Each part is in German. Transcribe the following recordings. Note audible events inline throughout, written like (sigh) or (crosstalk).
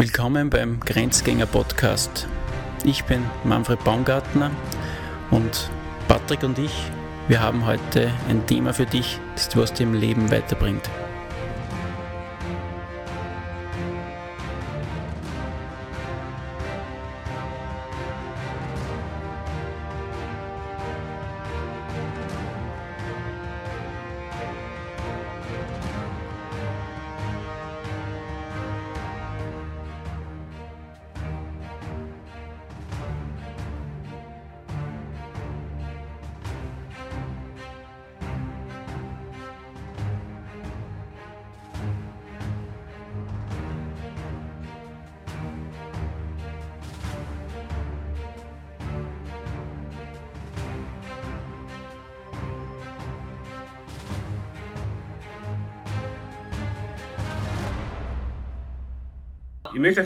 Willkommen beim Grenzgänger Podcast. Ich bin Manfred Baumgartner und Patrick und ich, wir haben heute ein Thema für dich, das was dir im Leben weiterbringt.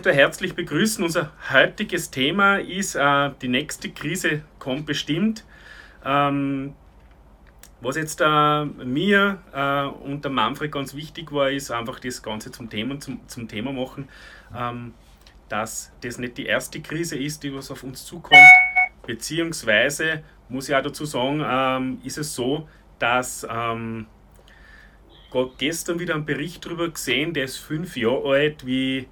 Möchte herzlich begrüßen. Unser heutiges Thema ist, äh, die nächste Krise kommt bestimmt. Ähm, was jetzt äh, mir äh, und der Manfred ganz wichtig war, ist einfach das Ganze zum Thema, zum, zum Thema machen, ähm, dass das nicht die erste Krise ist, die was auf uns zukommt. Beziehungsweise muss ich auch dazu sagen, ähm, ist es so, dass ähm, gestern wieder einen Bericht darüber gesehen, der ist fünf Jahre alt, wie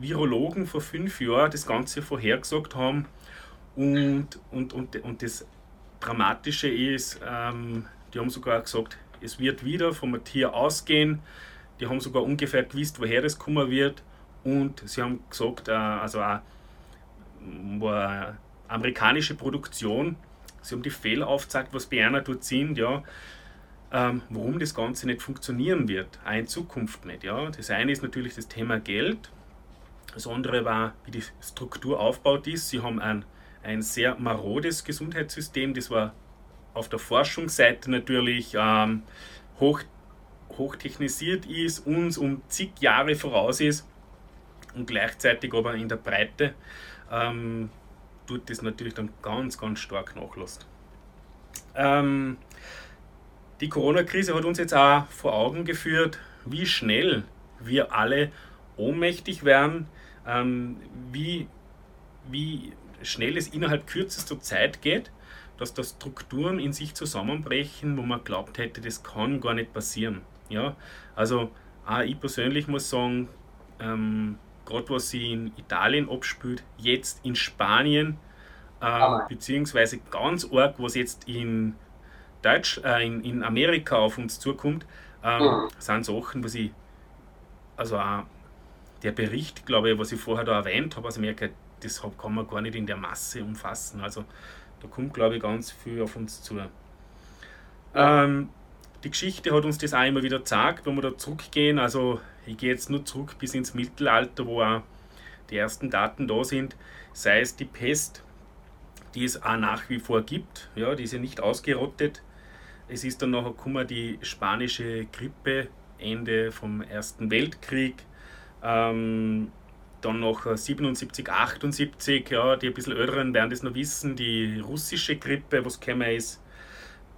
Virologen vor fünf Jahren das Ganze vorhergesagt haben. Und, und, und, und das Dramatische ist, ähm, die haben sogar gesagt, es wird wieder vom Tier ausgehen. Die haben sogar ungefähr gewusst, woher das kommen wird. Und sie haben gesagt, äh, also auch, war eine amerikanische Produktion. Sie haben die Fehler aufgezeigt, was bei einer dort sind, ja, ähm, warum das Ganze nicht funktionieren wird, auch in Zukunft nicht. Ja. Das eine ist natürlich das Thema Geld. Das andere war, wie die Struktur aufgebaut ist. Sie haben ein, ein sehr marodes Gesundheitssystem. Das war auf der Forschungsseite natürlich ähm, hoch, hochtechnisiert ist, uns um zig Jahre voraus ist und gleichzeitig aber in der Breite ähm, tut das natürlich dann ganz, ganz stark nachlässt. Ähm, die Corona-Krise hat uns jetzt auch vor Augen geführt, wie schnell wir alle ohnmächtig werden, ähm, wie, wie schnell es innerhalb kürzester Zeit geht, dass da Strukturen in sich zusammenbrechen, wo man glaubt hätte, das kann gar nicht passieren. Ja? Also auch ich persönlich muss sagen, ähm, gerade was sie in Italien abspielt, jetzt in Spanien, äh, beziehungsweise ganz arg, was jetzt in, Deutsch, äh, in, in Amerika auf uns zukommt, ähm, mhm. sind Sachen, was ich also auch der Bericht, glaube ich, was ich vorher da erwähnt habe aus Amerika, das kann man gar nicht in der Masse umfassen. Also da kommt, glaube ich, ganz viel auf uns zu. Ähm, die Geschichte hat uns das auch immer wieder gezeigt, wenn wir da zurückgehen. Also ich gehe jetzt nur zurück bis ins Mittelalter, wo auch die ersten Daten da sind. Sei es die Pest, die es auch nach wie vor gibt, ja, die ist ja nicht ausgerottet. Es ist dann nachher gekommen die spanische Grippe, Ende vom Ersten Weltkrieg. Ähm, dann noch 77, 78, ja, die ein bisschen älteren werden das noch wissen, die russische Grippe, was gekommen ist.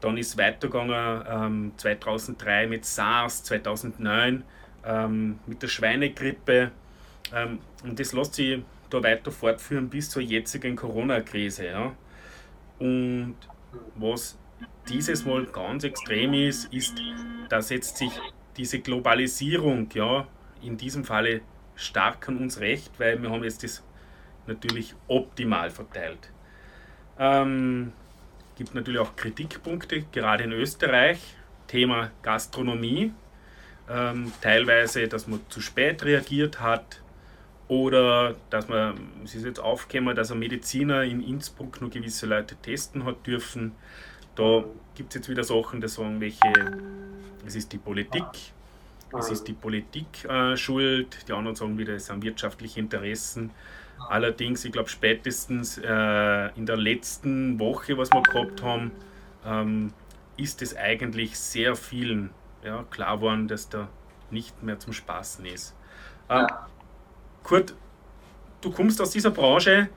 Dann ist weitergegangen ähm, 2003 mit SARS, 2009 ähm, mit der Schweinegrippe. Ähm, und das lässt sich da weiter fortführen bis zur jetzigen Corona-Krise. Ja. Und was dieses Mal ganz extrem ist, ist, dass jetzt sich diese Globalisierung ja, in diesem Falle stark an uns recht, weil wir haben jetzt das natürlich optimal verteilt. Ähm, gibt natürlich auch Kritikpunkte, gerade in Österreich. Thema Gastronomie. Ähm, teilweise, dass man zu spät reagiert hat oder dass man, es ist jetzt aufgekommen, dass ein Mediziner in Innsbruck nur gewisse Leute testen hat dürfen. Da gibt es jetzt wieder Sachen, die sagen, welche, es ist die Politik, es ist die Politik äh, schuld, die anderen sagen wieder, es sind wirtschaftliche Interessen. Allerdings, ich glaube, spätestens äh, in der letzten Woche, was wir gehabt haben, ähm, ist es eigentlich sehr vielen ja, klar geworden, dass da nicht mehr zum Spaßen ist. Äh, Kurt, du kommst aus dieser Branche.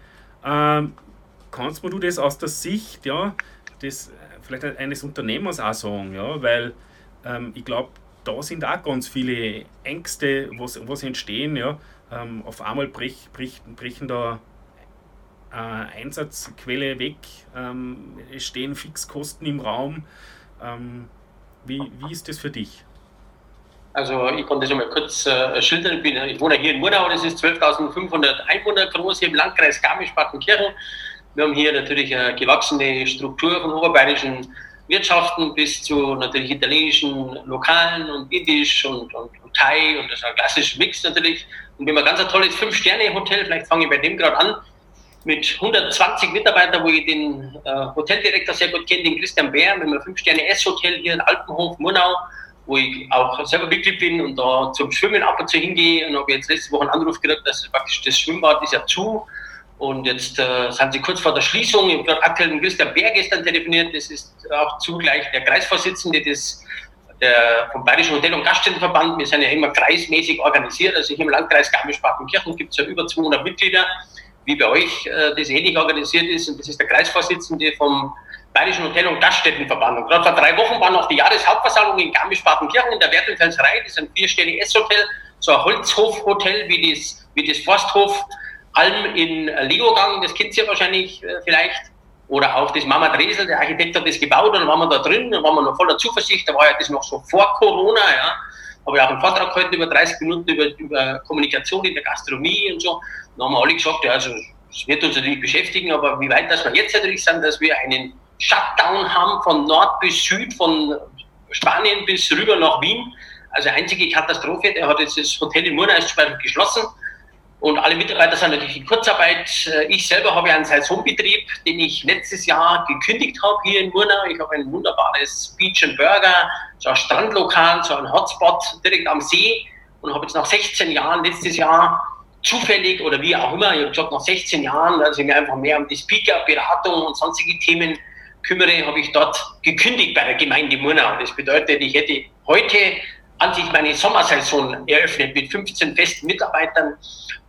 Ähm, kannst du das aus der Sicht ja, des, äh, vielleicht eines Unternehmers auch sagen? Ja? Weil ähm, ich glaube, da sind auch ganz viele Ängste, was, was entstehen. Ja. Ähm, auf einmal brech, brech, brechen da äh, Einsatzquelle weg, ähm, es stehen Fixkosten im Raum. Ähm, wie, wie ist das für dich? Also ich kann das einmal kurz äh, schildern. Ich, bin, ich wohne hier in Murnau, das ist 12.500 Einwohner groß hier im Landkreis Garmisch-Partenkirchen. Wir haben hier natürlich eine gewachsene Struktur von oberbayerischen Wirtschaften bis zu natürlich italienischen Lokalen und indisch und, und, und Thai und das ist ein klassischer Mix natürlich. Und haben ein ganz tolles Fünf-Sterne-Hotel, vielleicht fange ich bei dem gerade an, mit 120 Mitarbeitern, wo ich den äh, Hoteldirektor sehr gut kenne, den Christian Bär, mit einem Fünf-Sterne-S-Hotel hier in Alpenhof, Murnau, wo ich auch selber Mitglied bin und da zum Schwimmen ab und zu hingehe und habe jetzt letzte Woche einen Anruf gekriegt, dass praktisch das Schwimmbad ist ja zu und jetzt äh, sind sie kurz vor der Schließung. Ich habe aktuell mit Christian Bär gestern telefoniert. Das ist auch zugleich der Kreisvorsitzende des, der, vom Bayerischen Hotel- und Gaststättenverband. Wir sind ja immer kreismäßig organisiert. Also hier im Landkreis Garmisch-Partenkirchen gibt es ja über 200 Mitglieder, wie bei euch äh, das ähnlich organisiert ist. Und das ist der Kreisvorsitzende vom Bayerischen Hotel- und Gaststättenverband. Und gerade vor drei Wochen war noch die Jahreshauptversammlung in Garmisch-Partenkirchen in der Wertenfelserei. Das ist ein vierstelliges S-Hotel, so ein Holzhof-Hotel wie das, wie das Forsthof Alm in Legogang, das kennt ihr wahrscheinlich äh, vielleicht. Oder auch das Mama Dresel, der Architekt hat das gebaut und dann waren wir da drin, dann waren wir noch voller Zuversicht, da war ja das noch so vor Corona, ja. Habe ich auch einen Vortrag heute über 30 Minuten über, über Kommunikation in der Gastronomie und so. Dann haben wir alle gesagt, ja, also es wird uns natürlich beschäftigen, aber wie weit dass wir jetzt natürlich sind, dass wir einen Shutdown haben von Nord bis Süd, von Spanien bis rüber nach Wien. Also einzige Katastrophe, der hat jetzt das Hotel in Murnau geschlossen und alle Mitarbeiter sind natürlich in Kurzarbeit. Äh, ich selber habe einen Saisonbetrieb, den ich letztes Jahr gekündigt habe hier in Murnau. Ich habe ein wunderbares Beach and Burger, so ein Strandlokal, so ein Hotspot direkt am See und habe jetzt nach 16 Jahren letztes Jahr zufällig oder wie auch immer, ich habe gesagt, nach 16 Jahren, als ich mich einfach mehr um die Speaker, Beratung und sonstige Themen kümmere, habe ich dort gekündigt bei der Gemeinde Murnau. Das bedeutet, ich hätte heute an sich meine Sommersaison eröffnet mit 15 festen Mitarbeitern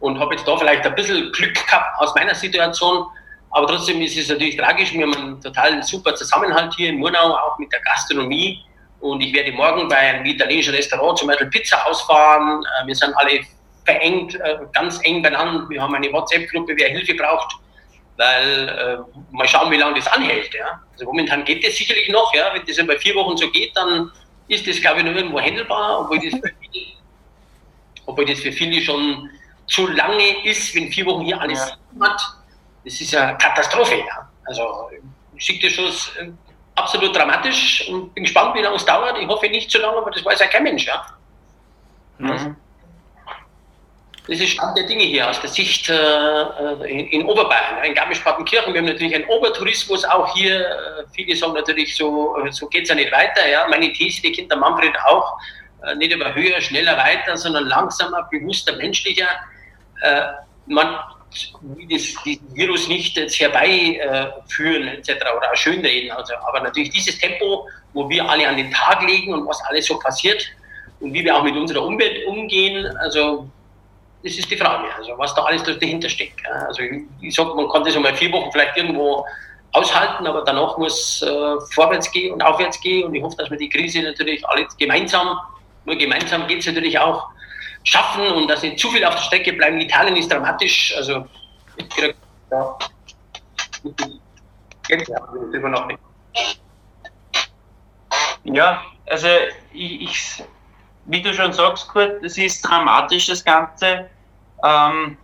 und habe jetzt da vielleicht ein bisschen Glück gehabt aus meiner Situation. Aber trotzdem ist es natürlich tragisch. Wir haben einen totalen super Zusammenhalt hier in Murnau, auch mit der Gastronomie. Und ich werde morgen bei einem italienischen Restaurant zum Beispiel Pizza ausfahren. Äh, wir sind alle verengt, äh, ganz eng beieinander. Wir haben eine WhatsApp-Gruppe, wer Hilfe braucht, weil äh, mal schauen, wie lange das anhält. Ja. Also momentan geht das sicherlich noch. Ja. Wenn das ja bei vier Wochen so geht, dann ist das, glaube ich, noch irgendwo handelbar, obwohl das, für viele, obwohl das für viele schon zu lange ist, wenn vier Wochen hier alles ja. hat. Das ist ja Katastrophe. Ja. Also ich schicke das schon äh, absolut dramatisch und bin gespannt, wie lange es dauert. Ich hoffe nicht zu lange, aber das weiß ja kein Mensch. Ja. Mhm. Das ist Stand der Dinge hier aus der Sicht äh, äh in, in, Oberbayern, in Garmisch-Partenkirchen. Wir haben natürlich einen Obertourismus auch hier. Äh, viele sagen natürlich, so, äh, so geht es ja nicht weiter. Ja. Meine These, die Kinder Manfred auch, äh, nicht über höher, schneller, weiter, sondern langsamer, bewusster, menschlicher. Äh, man will das, diesen Virus nicht jetzt herbeiführen etc. oder auch schönreden. Also, aber natürlich dieses Tempo, wo wir alle an den Tag legen und was alles so passiert und wie wir auch mit unserer Umwelt umgehen, also das ist die Frage, also was da alles dahinter steckt. Also ich, ich sage, man kann das einmal vier Wochen vielleicht irgendwo aushalten, aber danach muss äh, vorwärts gehen und aufwärts gehen. Und ich hoffe, dass wir die Krise natürlich alle gemeinsam, nur gemeinsam geht es natürlich auch, schaffen und dass nicht zu viel auf der Strecke bleiben. Italien ist dramatisch, also ich krieg, ja, ja, also ich, ich wie du schon sagst, Kurt, es ist dramatisch, das Ganze. Ähm,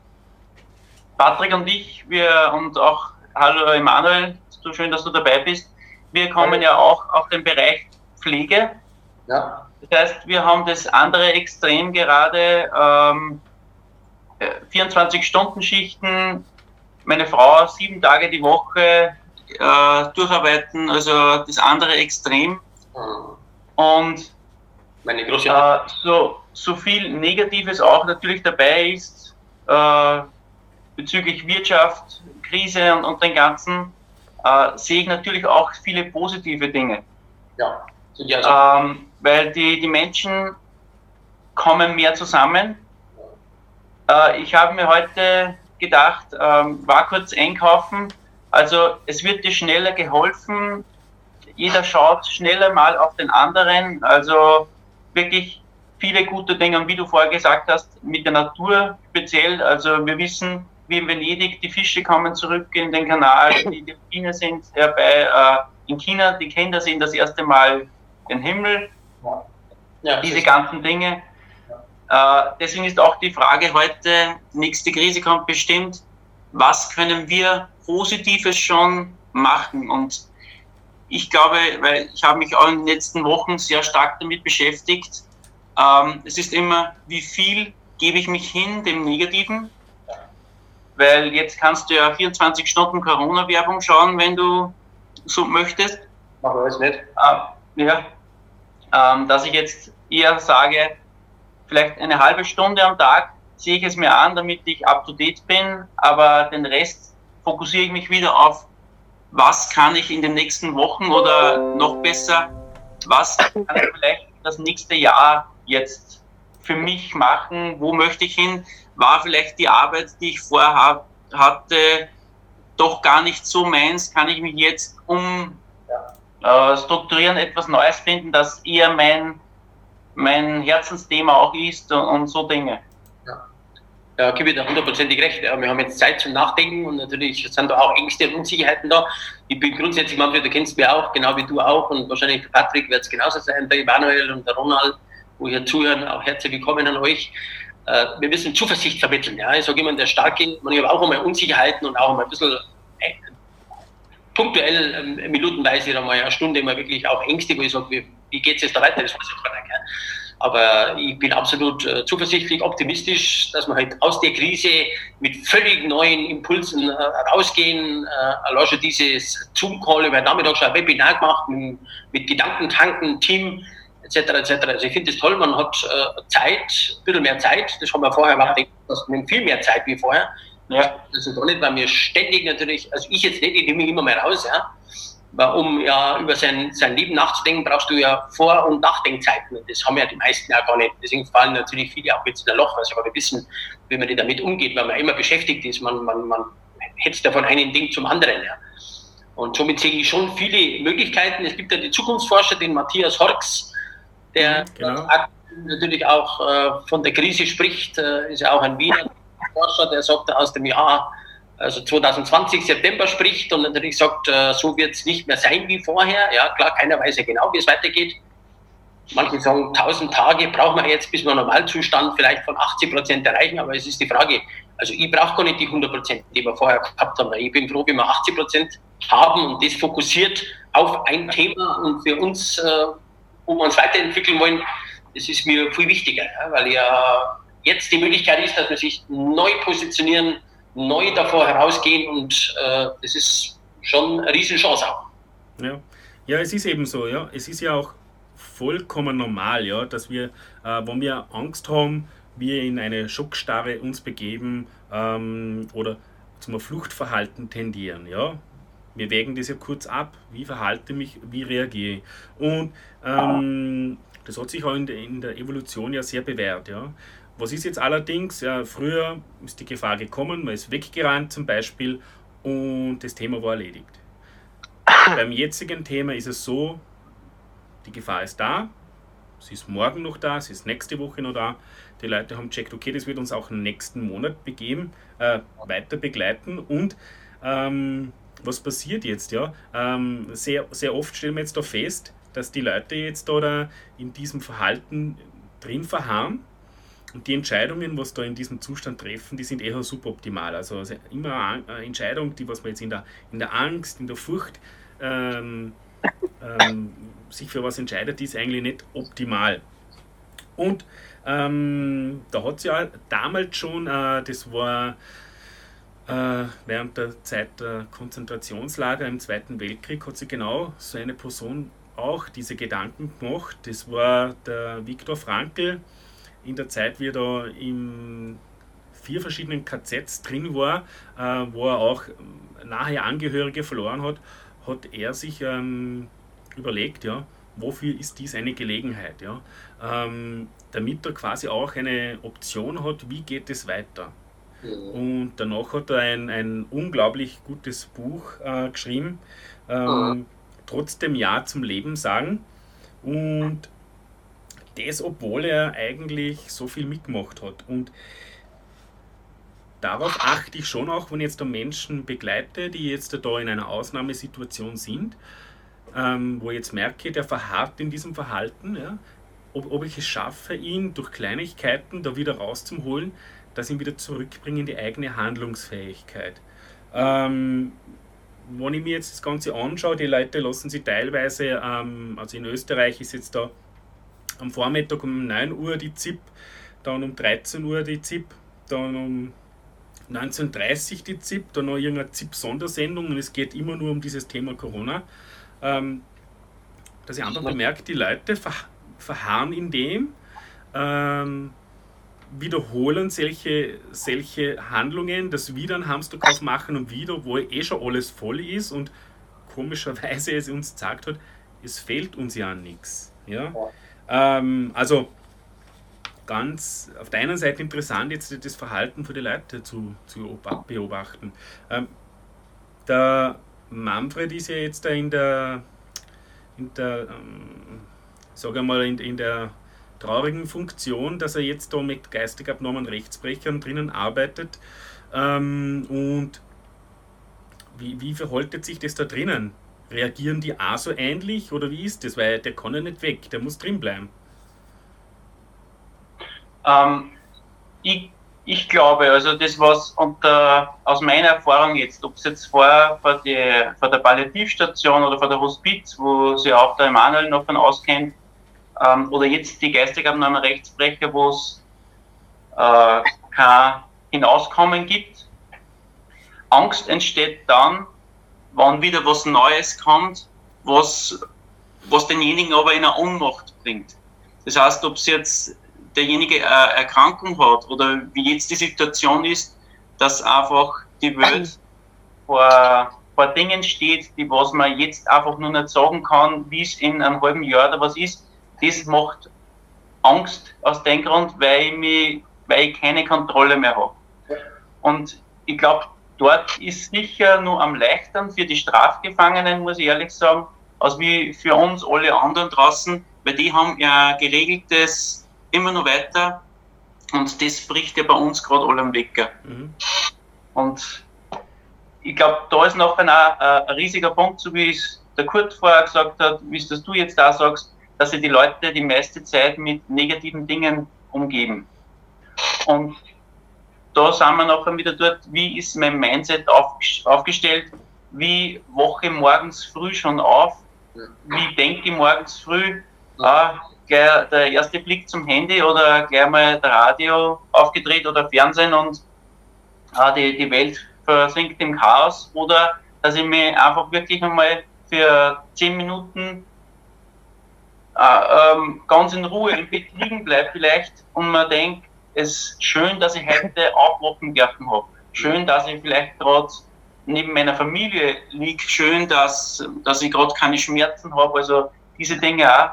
Patrick und ich, wir und auch hallo Emanuel, so schön, dass du dabei bist. Wir kommen ja auch auf den Bereich Pflege. Ja. Das heißt, wir haben das andere Extrem gerade, ähm, 24-Stunden-Schichten, meine Frau sieben Tage die Woche äh, durcharbeiten, also das andere Extrem. Mhm. Und meine große äh, so, so viel Negatives auch natürlich dabei ist äh, bezüglich Wirtschaft, Krise und, und den ganzen, äh, sehe ich natürlich auch viele positive Dinge. Ja, ja ähm, weil die, die Menschen kommen mehr zusammen. Äh, ich habe mir heute gedacht, ähm, war kurz einkaufen, also es wird dir schneller geholfen, jeder schaut schneller mal auf den anderen, also wirklich viele gute Dinge. Und wie du vorher gesagt hast, mit der Natur speziell, also wir wissen, wie in Venedig, die Fische kommen zurück in den Kanal, die (laughs) Delfine sind herbei. Äh, in China, die Kinder sehen das erste Mal den Himmel. Ja, diese ganzen Dinge. Äh, deswegen ist auch die Frage heute, nächste Krise kommt bestimmt, was können wir Positives schon machen? Und ich glaube, weil ich habe mich auch in den letzten Wochen sehr stark damit beschäftigt, ähm, es ist immer, wie viel gebe ich mich hin dem Negativen? Weil jetzt kannst du ja 24 Stunden Corona-Werbung schauen, wenn du so möchtest. Machen wir es nicht. Äh, ja. Ähm, dass ich jetzt eher sage, vielleicht eine halbe Stunde am Tag sehe ich es mir an, damit ich up to date bin, aber den Rest fokussiere ich mich wieder auf, was kann ich in den nächsten Wochen oder noch besser, was kann ich vielleicht das nächste Jahr jetzt für mich machen, wo möchte ich hin, war vielleicht die Arbeit, die ich vorher hatte, doch gar nicht so meins, kann ich mich jetzt um äh, strukturieren, etwas Neues finden, das eher mein, mein Herzensthema auch ist und, und so Dinge. Ja, gebe ich dir hundertprozentig recht. Wir haben jetzt Zeit zum Nachdenken und natürlich sind da auch Ängste und Unsicherheiten da. Ich bin grundsätzlich, Manfred, du kennst mich auch, genau wie du auch und wahrscheinlich der Patrick wird es genauso sein, der Emanuel und der Ronald, wo hier zuhören, auch herzlich willkommen an euch. Äh, wir müssen Zuversicht vermitteln. Ja. Ich sage immer, der Starke, man, ich habe auch einmal Unsicherheiten und auch einmal ein bisschen äh, punktuell, äh, minutenweise, einmal eine Stunde mal wirklich auch Ängste, wo ich sage, wie, wie geht es jetzt da weiter? Das weiß ich nicht. Ja. Aber ich bin absolut äh, zuversichtlich, optimistisch, dass wir halt aus der Krise mit völlig neuen Impulsen äh, rausgehen. Äh, allein schon dieses Zoom-Call über den Nachmittag schon ein Webinar gemacht mit, mit Gedankentanken, Team etc. etc. Also ich finde es toll, man hat äh, Zeit, ein bisschen mehr Zeit. Das haben wir vorher gemacht, das nimmt viel mehr Zeit wie vorher. Ja. Das ist auch nicht, weil wir ständig natürlich, also ich jetzt nicht, ich nehme mich immer mehr raus, ja um ja über sein, sein Leben nachzudenken, brauchst du ja Vor- und Nachdenkzeiten. Und das haben ja die meisten ja gar nicht. Deswegen fallen natürlich viele auch jetzt in ein Loch, weil sie aber wissen, wie man damit umgeht, weil man immer beschäftigt ist. Man, man, man hetzt ja von einem Ding zum anderen. Ja. Und somit sehe ich schon viele Möglichkeiten. Es gibt ja die Zukunftsforscher, den Matthias Horks, der genau. natürlich auch äh, von der Krise spricht, äh, ist ja auch ein Wiener Forscher, der sagt aus dem Jahr also 2020 September spricht und natürlich sagt, äh, so wird es nicht mehr sein wie vorher. Ja, klar, keiner weiß ja genau, wie es weitergeht. Manche sagen, 1000 Tage brauchen wir jetzt, bis wir Normalzustand vielleicht von 80 Prozent erreichen, aber es ist die Frage, also ich brauche gar nicht die 100 Prozent, die wir vorher gehabt haben. Ich bin froh, wenn wir 80 Prozent haben und das fokussiert auf ein Thema und für uns, äh, wo wir uns weiterentwickeln wollen, das ist mir viel wichtiger, weil ja jetzt die Möglichkeit ist, dass wir sich neu positionieren, neu davor herausgehen und äh, das ist schon eine Riesenchance auch. Ja. ja, es ist eben so, ja. Es ist ja auch vollkommen normal, ja, dass wir, äh, wenn wir Angst haben, wir in eine Schockstarre uns begeben ähm, oder zum Fluchtverhalten tendieren, ja. Wir wägen das ja kurz ab, wie verhalte mich, wie reagiere ich. Und ähm, das hat sich auch in der, in der Evolution ja sehr bewährt, ja. Was ist jetzt allerdings? Ja, früher ist die Gefahr gekommen, man ist weggerannt zum Beispiel und das Thema war erledigt. (laughs) Beim jetzigen Thema ist es so, die Gefahr ist da, sie ist morgen noch da, sie ist nächste Woche noch da. Die Leute haben checkt, okay, das wird uns auch nächsten Monat begeben, äh, weiter begleiten und ähm, was passiert jetzt? Ja? Ähm, sehr, sehr oft stellen wir jetzt da fest, dass die Leute jetzt da in diesem Verhalten drin verharren und die Entscheidungen, was da in diesem Zustand treffen, die sind eher suboptimal. Also immer eine Entscheidung, die was man jetzt in der, in der Angst, in der Furcht ähm, ähm, sich für was entscheidet, die ist eigentlich nicht optimal. Und ähm, da hat es ja damals schon, äh, das war äh, während der Zeit der Konzentrationslager im Zweiten Weltkrieg, hat sich genau so eine Person auch diese Gedanken gemacht. Das war der Viktor Frankl, in der Zeit, wie er da in vier verschiedenen KZs drin war, äh, wo er auch nahe Angehörige verloren hat, hat er sich ähm, überlegt, ja, wofür ist dies eine Gelegenheit, ja, ähm, damit er quasi auch eine Option hat, wie geht es weiter. Mhm. Und danach hat er ein, ein unglaublich gutes Buch äh, geschrieben, ähm, mhm. trotzdem Ja zum Leben sagen. Und das, obwohl er eigentlich so viel mitgemacht hat. Und darauf achte ich schon auch, wenn ich jetzt da Menschen begleite, die jetzt da in einer Ausnahmesituation sind, ähm, wo ich jetzt merke, der verharrt in diesem Verhalten, ja, ob, ob ich es schaffe, ihn durch Kleinigkeiten da wieder rauszuholen, dass ich ihn wieder zurückbringe in die eigene Handlungsfähigkeit. Ähm, wenn ich mir jetzt das Ganze anschaue, die Leute lassen sich teilweise, ähm, also in Österreich ist jetzt da am Vormittag um 9 Uhr die ZIP, dann um 13 Uhr die ZIP, dann um 19.30 Uhr die ZIP, dann noch irgendeine ZIP-Sondersendung und es geht immer nur um dieses Thema Corona. Ähm, dass ich einfach bemerke, die Leute ver verharren in dem, ähm, wiederholen solche, solche Handlungen, das wieder einen Hamsterkauf machen und wieder, wo eh schon alles voll ist und komischerweise es uns gesagt hat, es fehlt uns ja nichts. Ja? Ähm, also ganz auf der einen Seite interessant, jetzt das Verhalten von den Leuten zu, zu beobachten. Ähm, der Manfred ist ja jetzt da in der, in der ähm, sage mal, in, in der traurigen Funktion, dass er jetzt da mit geistig abnormen Rechtsbrechern drinnen arbeitet. Ähm, und wie, wie verhaltet sich das da drinnen? Reagieren die auch so ähnlich oder wie ist das? Weil der kann ja nicht weg, der muss drin bleiben. Ähm, ich, ich glaube, also das, was unter, aus meiner Erfahrung jetzt, ob es jetzt vor, vor, die, vor der Palliativstation oder vor der Hospiz, wo sich auch der Emanuel noch von auskennt, ähm, oder jetzt die geistig abnormen Rechtsbrecher, wo es äh, kein Hinauskommen gibt. Angst entsteht dann, wann wieder was Neues kommt, was, was denjenigen aber in eine Ohnmacht bringt. Das heißt, ob es jetzt derjenige eine Erkrankung hat oder wie jetzt die Situation ist, dass einfach die Welt vor, vor Dingen steht, die was man jetzt einfach nur nicht sagen kann, wie es in einem halben Jahr oder was ist, das macht Angst aus dem Grund, weil ich, mich, weil ich keine Kontrolle mehr habe. Und ich glaube, dort ist sicher nur am leichteren für die Strafgefangenen, muss ich ehrlich sagen, als wie für uns alle anderen draußen, weil die haben ja geregeltes immer noch weiter und das bricht ja bei uns gerade allem weg. Mhm. Und ich glaube, da ist noch ein, ein, riesiger Punkt, so wie es der Kurt vorher gesagt hat, wie es das du jetzt da sagst, dass sie die Leute die meiste Zeit mit negativen Dingen umgeben. Und da sind wir nachher wieder dort, wie ist mein Mindset aufgestellt, wie wache morgens früh schon auf, wie denke ich morgens früh, ah, gleich der erste Blick zum Handy oder gleich mal der Radio aufgedreht oder Fernsehen und ah, die, die Welt versinkt im Chaos oder dass ich mich einfach wirklich einmal für zehn Minuten äh, ähm, ganz in Ruhe im Bett liegen bleibt vielleicht und man denkt, es ist schön, dass ich heute (laughs) aufwachen dürfen habe. Schön, dass ich vielleicht gerade neben meiner Familie liege. Schön, dass, dass ich gerade keine Schmerzen habe. Also diese Dinge auch.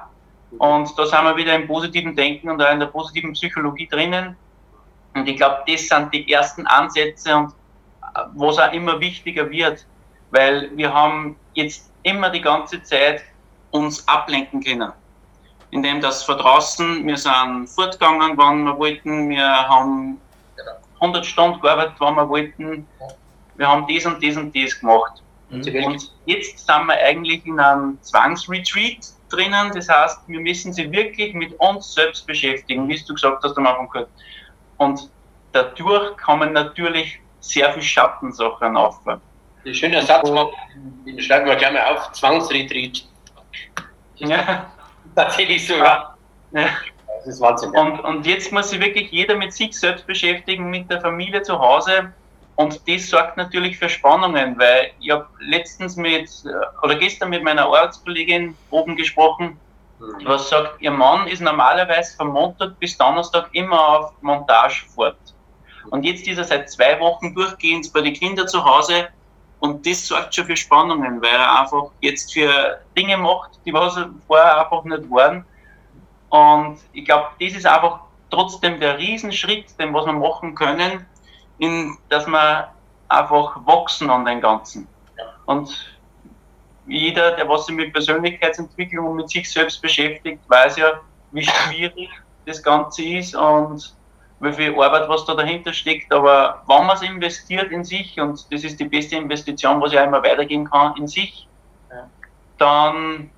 Und da sind wir wieder im positiven Denken und auch in der positiven Psychologie drinnen. Und ich glaube, das sind die ersten Ansätze und äh, was auch immer wichtiger wird, weil wir haben jetzt immer die ganze Zeit uns ablenken können indem das von draußen, wir sind fortgegangen, wann wir wollten, wir haben 100 Stunden gearbeitet, wann wir wollten, wir haben das und das und das gemacht. Mhm. Und jetzt sind wir eigentlich in einem Zwangsretreat drinnen, das heißt, wir müssen sie wirklich mit uns selbst beschäftigen, wie du gesagt hast am Anfang gehört. Und dadurch kommen natürlich sehr viele Schattensachen auf. Ein schöner Satz, den schreiben wir gleich mal auf, Zwangsretreat. Ja. Tatsächlich sogar. Ja. Das ist Wahnsinn. Ja. Und, und jetzt muss sich wirklich jeder mit sich selbst beschäftigen, mit der Familie zu Hause. Und das sorgt natürlich für Spannungen, weil ich habe letztens mit, oder gestern mit meiner Arbeitskollegin oben gesprochen, mhm. was sagt, ihr Mann ist normalerweise von Montag bis Donnerstag immer auf Montage fort. Und jetzt ist er seit zwei Wochen durchgehend bei den Kindern zu Hause und das sorgt schon für Spannungen, weil er einfach jetzt für Dinge macht, die was vorher einfach nicht waren. Und ich glaube, das ist einfach trotzdem der Riesenschritt, den was wir machen können, in, dass wir einfach wachsen an den Ganzen. Und jeder, der was sich mit Persönlichkeitsentwicklung und mit sich selbst beschäftigt, weiß ja, wie schwierig das Ganze ist und wie viel Arbeit, was da dahinter steckt. Aber wenn man es investiert in sich, und das ist die beste Investition, was ich immer weitergeben kann, in sich, dann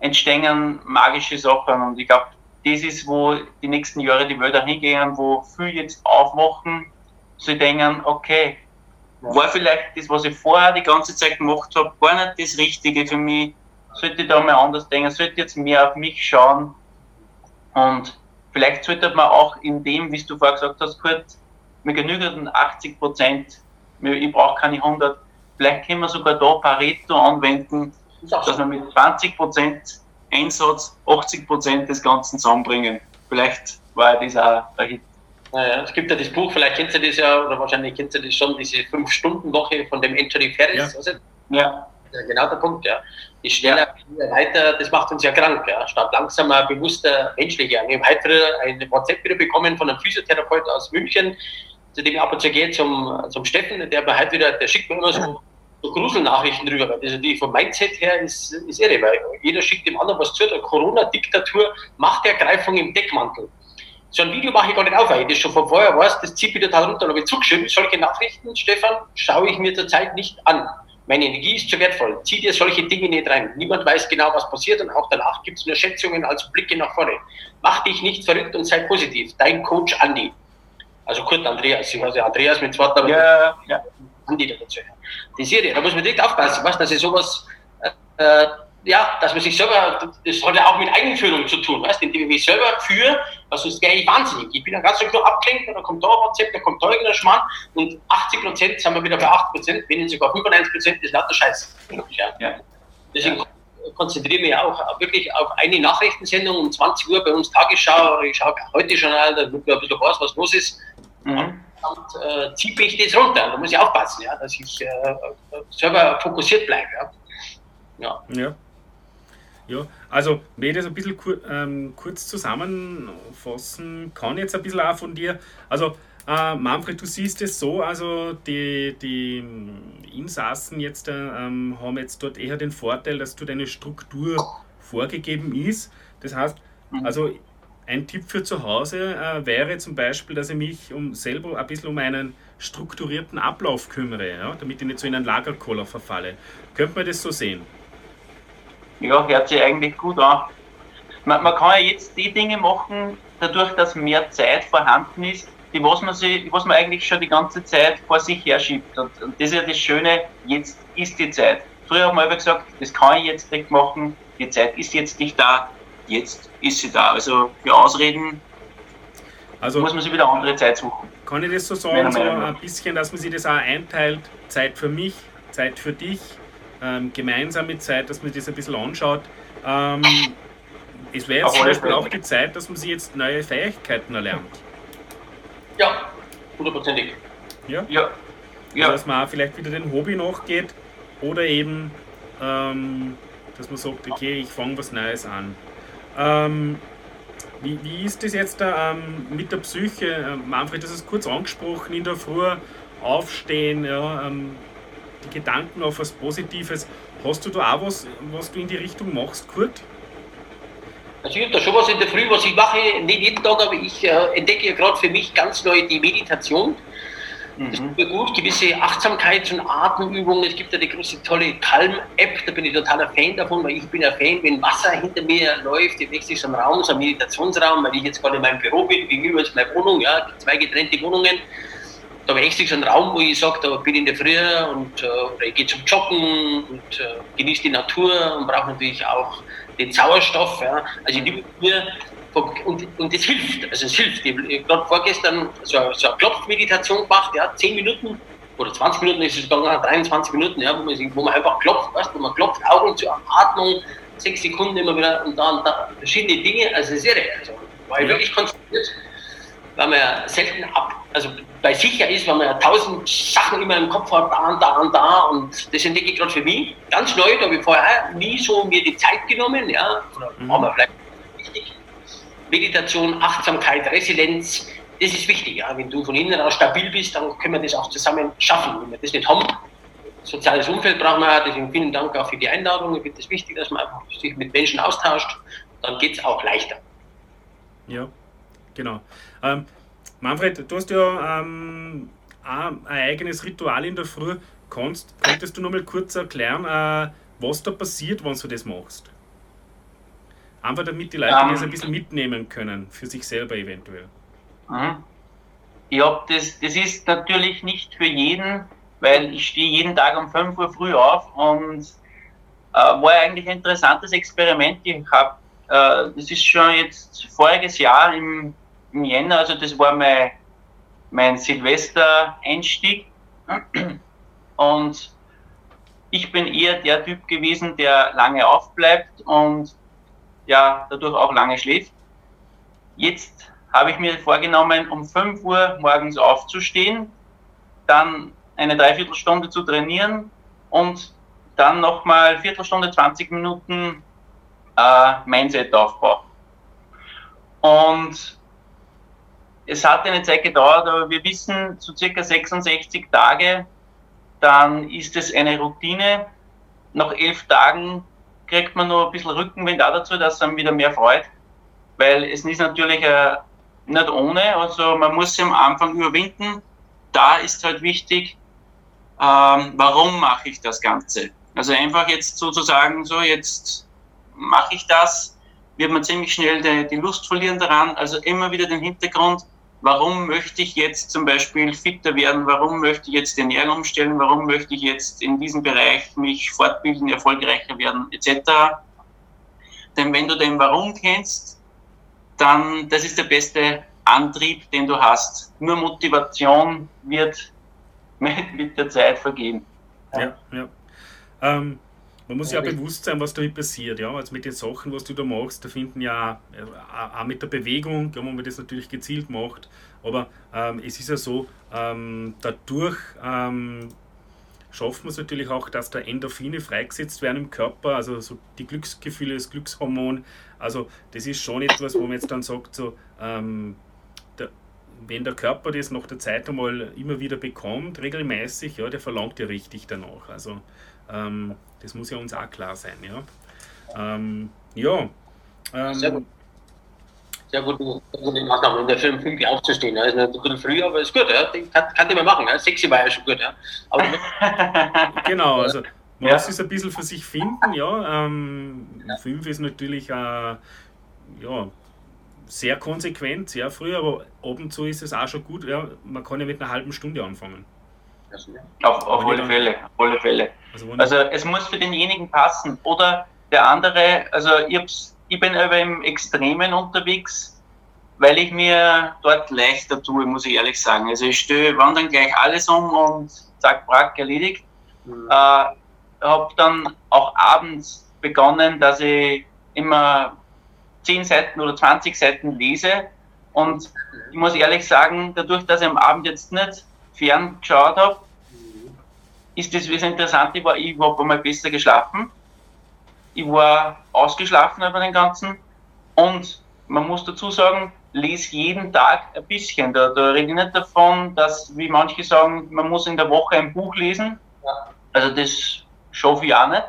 entstehen magische Sachen. Und ich glaube, das ist, wo die nächsten Jahre die Welt hingehen, wo viele jetzt aufwachen, sie denken, okay, war vielleicht das, was ich vorher die ganze Zeit gemacht habe, gar nicht das Richtige für mich. Sollte ich da mal anders denken, sollte jetzt mehr auf mich schauen. Und vielleicht sollte man auch in dem, wie du vorher gesagt hast, Kurt, mir genügend 80 Prozent, ich brauche keine 100, vielleicht können wir sogar da Pareto anwenden, dass wir mit 20 Prozent Einsatz 80 Prozent des Ganzen zusammenbringen. Vielleicht war das auch ein Hit. Naja, es gibt ja das Buch, vielleicht kennst du das ja, oder wahrscheinlich kennst du das schon, diese Fünf-Stunden-Woche von dem Anthony Ferris. Ja. Also, ja. Genau der Punkt, ja. Die schneller ja. weiter, das macht uns ja krank, ja. Statt langsamer, bewusster, menschlicher. Wir haben heute eine WhatsApp wieder bekommen von einem Physiotherapeuten aus München, zu dem ich ab und zu gehe, zum, zum Steffen, der mir heute wieder, der schickt mir immer so so Gruselnachrichten drüber, weil das natürlich vom Mindset her ist, ist irre, weil jeder schickt dem anderen was zu, der Corona-Diktatur, Machtergreifung im Deckmantel. So ein Video mache ich gar nicht auf, weil ich das schon von vorher weiß, das zieht wieder total runter, und habe ich zugeschrieben, solche Nachrichten, Stefan, schaue ich mir zurzeit nicht an. Meine Energie ist zu wertvoll. Zieh dir solche Dinge nicht rein. Niemand weiß genau, was passiert und auch danach gibt es nur Schätzungen als Blicke nach vorne. Mach dich nicht verrückt und sei positiv. Dein Coach Andi. Also Kurt Andreas. Ich weiß ja, Andreas mit zweiter. Ja, ja. Andi dazu. Die Serie, da muss man direkt aufpassen, was, dass ich sowas, äh, ja, dass man sich selber, das hat ja auch mit Eigenführung zu tun, weißt du, indem ich mich selber führe, also das wäre ich wahnsinnig. Ich bin dann ganz so abgelenkt, da kommt da WhatsApp, da kommt da irgendein Schmarrn und 80 Prozent sind wir wieder bei 8 Prozent, wenn nicht sogar 95 Prozent ist lauter Scheiß. Ja. ja. Deswegen konzentriere mich auch wirklich auf eine Nachrichtensendung um 20 Uhr bei uns Tagesschau, ich schaue heute schon, damit man ein bisschen weiß, was los ist. Mhm und äh, ziehe ich das runter. Da muss ich aufpassen, ja, dass ich äh, selber fokussiert bleibe. Ja. ja. ja. Ja, also wenn ich das ein bisschen kur ähm, kurz zusammenfassen kann, jetzt ein bisschen auch von dir. Also äh, Manfred, du siehst es so, also die, die Insassen jetzt äh, ähm, haben jetzt dort eher den Vorteil, dass dort eine Struktur vorgegeben ist. Das heißt, mhm. also ein Tipp für zu Hause äh, wäre zum Beispiel, dass ich mich um selber ein bisschen um einen strukturierten Ablauf kümmere, ja, damit ich nicht so in einen Lagerkoller verfalle. Könnte man das so sehen? Ja, hört sich eigentlich gut an. Man, man kann ja jetzt die Dinge machen, dadurch, dass mehr Zeit vorhanden ist, die was man, sich, was man eigentlich schon die ganze Zeit vor sich herschiebt. Und, und das ist ja das Schöne, jetzt ist die Zeit. Früher haben wir immer gesagt, das kann ich jetzt nicht machen, die Zeit ist jetzt nicht da, jetzt ist sie da. Also für Ausreden also, muss man sich wieder andere Zeit suchen. Kann ich das so sagen, so ein bisschen, dass man sich das auch einteilt, Zeit für mich, Zeit für dich, ähm, gemeinsame Zeit, dass man das ein bisschen anschaut. Ähm, es wäre jetzt zum Beispiel auch die Zeit, dass man sich jetzt neue Fähigkeiten erlernt. Ja, hundertprozentig. Ja? Ja. ja. Also, dass man auch vielleicht wieder den Hobby nachgeht oder eben, ähm, dass man sagt, okay, ich fange was Neues an. Ähm, wie, wie ist das jetzt da, ähm, mit der Psyche? Ähm, Manfred, das ist kurz angesprochen, in der Früh aufstehen, ja, ähm, Gedanken auf was Positives. Hast du da auch was, was du in die Richtung machst, Kurt? Also ich habe da schon was in der Früh, was ich mache, nicht jeden Tag, aber ich äh, entdecke ja gerade für mich ganz neu die Meditation. Das mhm. tut gut, gewisse Achtsamkeits- und Atemübungen. Es gibt ja die große tolle Calm-App, da bin ich totaler Fan davon, weil ich bin ein Fan, wenn Wasser hinter mir läuft, im nächsten Raum, so ein Meditationsraum, weil ich jetzt gerade in meinem Büro bin, gegenüber ist meine Wohnung, ja, zwei getrennte Wohnungen. Da habe ich extra so einen Raum, wo ich sage, da bin ich in der Früh und äh, ich gehe zum Joggen und äh, genieße die Natur und brauche natürlich auch den Sauerstoff. Ja. Also ich nehme mir und, und das hilft, also es hilft. Ich habe gerade vorgestern so, so eine Klopfmeditation gemacht, ja, 10 Minuten oder 20 Minuten ist es gegangen, 23 Minuten, ja, wo, man, wo man einfach klopft, weißt, wo man klopft, Augen zu Atmung, 6 Sekunden immer wieder und da und da verschiedene Dinge, also irre. Also war ich wirklich konzentriert, weil man ja selten ab, also bei sich ja ist, weil man ja tausend Sachen immer im Kopf hat, da und da und da und das entdecke ich gerade für mich. Ganz neu, da habe ich vorher nie so mir die Zeit genommen, ja, oder mhm. wir vielleicht Meditation, Achtsamkeit, Resilienz, das ist wichtig. Ja. Wenn du von innen aus stabil bist, dann können wir das auch zusammen schaffen. Wenn wir das nicht haben, soziales Umfeld brauchen wir, deswegen vielen Dank auch für die Einladung. Ich finde es wichtig, dass man einfach sich mit Menschen austauscht, dann geht es auch leichter. Ja, genau. Ähm, Manfred, du hast ja ähm, ein eigenes Ritual in der Früh. Kannst, könntest du noch mal kurz erklären, äh, was da passiert, wenn du das machst? Einfach damit die Leute um, das ein bisschen mitnehmen können, für sich selber eventuell. Mhm. Ja, das, das ist natürlich nicht für jeden, weil ich stehe jeden Tag um 5 Uhr früh auf und äh, war eigentlich ein interessantes Experiment. Ich habe, äh, das ist schon jetzt voriges Jahr im, im Jänner, also das war mein, mein Silvester-Einstieg. Und ich bin eher der Typ gewesen, der lange aufbleibt und ja, dadurch auch lange schläft. Jetzt habe ich mir vorgenommen, um 5 Uhr morgens aufzustehen, dann eine Dreiviertelstunde zu trainieren und dann nochmal Viertelstunde, 20 Minuten äh, Mindset-Aufbau. Und es hat eine Zeit gedauert, aber wir wissen, so circa 66 Tage, dann ist es eine Routine. Nach elf Tagen kriegt man nur ein bisschen Rückenwind auch dazu, dass dann wieder mehr freut. Weil es ist natürlich äh, nicht ohne, also man muss sich am Anfang überwinden. Da ist halt wichtig, ähm, warum mache ich das Ganze? Also einfach jetzt sozusagen so, jetzt mache ich das, wird man ziemlich schnell die Lust verlieren daran. Also immer wieder den Hintergrund, warum möchte ich jetzt zum Beispiel fitter werden, warum möchte ich jetzt den Ernährung umstellen, warum möchte ich jetzt in diesem Bereich mich fortbilden, erfolgreicher werden, etc. Denn wenn du den Warum kennst, dann das ist der beste Antrieb, den du hast. Nur Motivation wird (laughs) mit, der Zeit vergehen. Ja, ja. Ähm, man muss ja auch bewusst sein, was damit passiert. Ja? Also mit den Sachen, was du da machst, da finden ja äh, auch mit der Bewegung, ja, wenn man das natürlich gezielt macht, aber ähm, es ist ja so, ähm, dadurch ähm, schafft man es natürlich auch, dass da Endorphine freigesetzt werden im Körper, also so die Glücksgefühle, das Glückshormon. Also das ist schon etwas, wo man jetzt dann sagt, so, ähm, der, wenn der Körper das nach der Zeit einmal immer wieder bekommt, regelmäßig, ja, der verlangt ja richtig danach. Also ähm, das muss ja uns auch klar sein. Ja, ähm, ja ähm, sehr gut. Sehr gute, gute Maßnahme, in der Film 5 aufzustehen. Ja. Ist ein bisschen früh, aber ist gut. Ja. Kann, kann man machen. Ja. Sexy war ja schon gut. Ja. Aber (laughs) genau, also man ja. muss es ein bisschen für sich finden. Ja. Ähm, 5 ist natürlich äh, ja, sehr konsequent, sehr früh, aber ab und zu ist es auch schon gut. Ja. Man kann ja mit einer halben Stunde anfangen. Auf, auf alle Fälle, auf alle Fälle. Also, also, es muss für denjenigen passen. Oder der andere, also ich, ich bin aber im Extremen unterwegs, weil ich mir dort leichter tue, muss ich ehrlich sagen. Also ich störe, wandern gleich alles um und zack, brack, erledigt. Mhm. Äh, habe dann auch abends begonnen, dass ich immer 10 Seiten oder 20 Seiten lese. Und ich muss ehrlich sagen, dadurch, dass ich am Abend jetzt nicht fern geschaut habe, ist das das Interessante, ich, war, ich habe einmal besser geschlafen. Ich war ausgeschlafen über den Ganzen und man muss dazu sagen, lese jeden Tag ein bisschen. Da, da rede ich nicht davon, dass, wie manche sagen, man muss in der Woche ein Buch lesen. Ja. Also das schaffe ich auch nicht.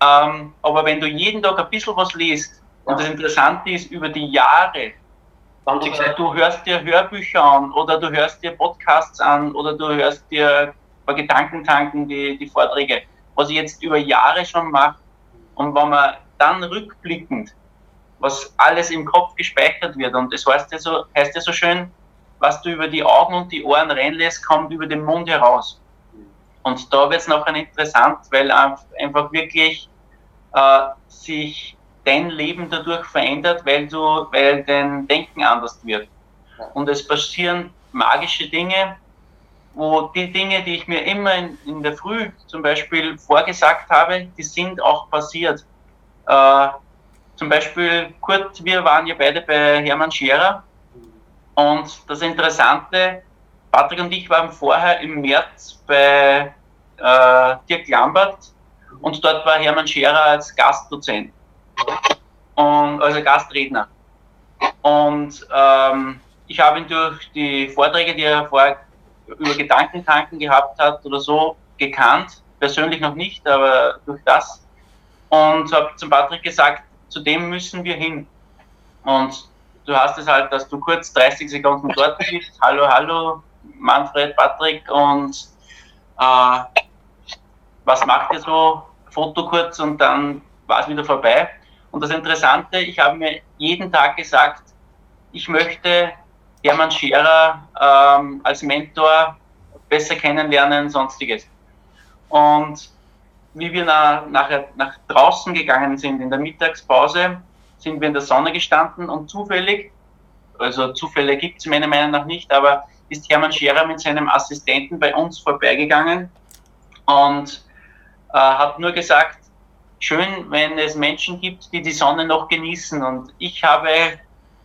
Ja. Ähm, aber wenn du jeden Tag ein bisschen was liest, ja. und das Interessante ist, über die Jahre, du hörst dir Hörbücher an oder du hörst dir Podcasts an oder du hörst dir bei Gedankentanken die, die Vorträge, was ich jetzt über Jahre schon mache. Und wenn man dann rückblickend, was alles im Kopf gespeichert wird, und das heißt ja so, heißt ja so schön, was du über die Augen und die Ohren reinlässt, kommt über den Mund heraus. Und da wird es nachher interessant, weil einfach wirklich äh, sich dein Leben dadurch verändert, weil du, weil dein Denken anders wird. Und es passieren magische Dinge, wo die Dinge, die ich mir immer in, in der Früh zum Beispiel vorgesagt habe, die sind auch passiert. Äh, zum Beispiel, Kurt, wir waren ja beide bei Hermann Scherer und das Interessante, Patrick und ich waren vorher im März bei äh, Dirk Lambert und dort war Hermann Scherer als Gastdozent und also Gastredner. Und ähm, ich habe ihn durch die Vorträge, die er vorher über Gedankentanken gehabt hat oder so, gekannt. Persönlich noch nicht, aber durch das. Und habe zum Patrick gesagt, zu dem müssen wir hin. Und du hast es halt, dass du kurz 30 Sekunden dort bist. (laughs) Hallo, hallo, Manfred, Patrick und äh, was macht ihr so? Foto kurz und dann war es wieder vorbei. Und das Interessante, ich habe mir jeden Tag gesagt, ich möchte Hermann Scherer ähm, als Mentor besser kennenlernen, sonstiges. Und wie wir nach, nachher nach draußen gegangen sind in der Mittagspause, sind wir in der Sonne gestanden und zufällig, also Zufälle gibt es meiner Meinung nach nicht, aber ist Hermann Scherer mit seinem Assistenten bei uns vorbeigegangen und äh, hat nur gesagt, schön, wenn es Menschen gibt, die die Sonne noch genießen. Und ich habe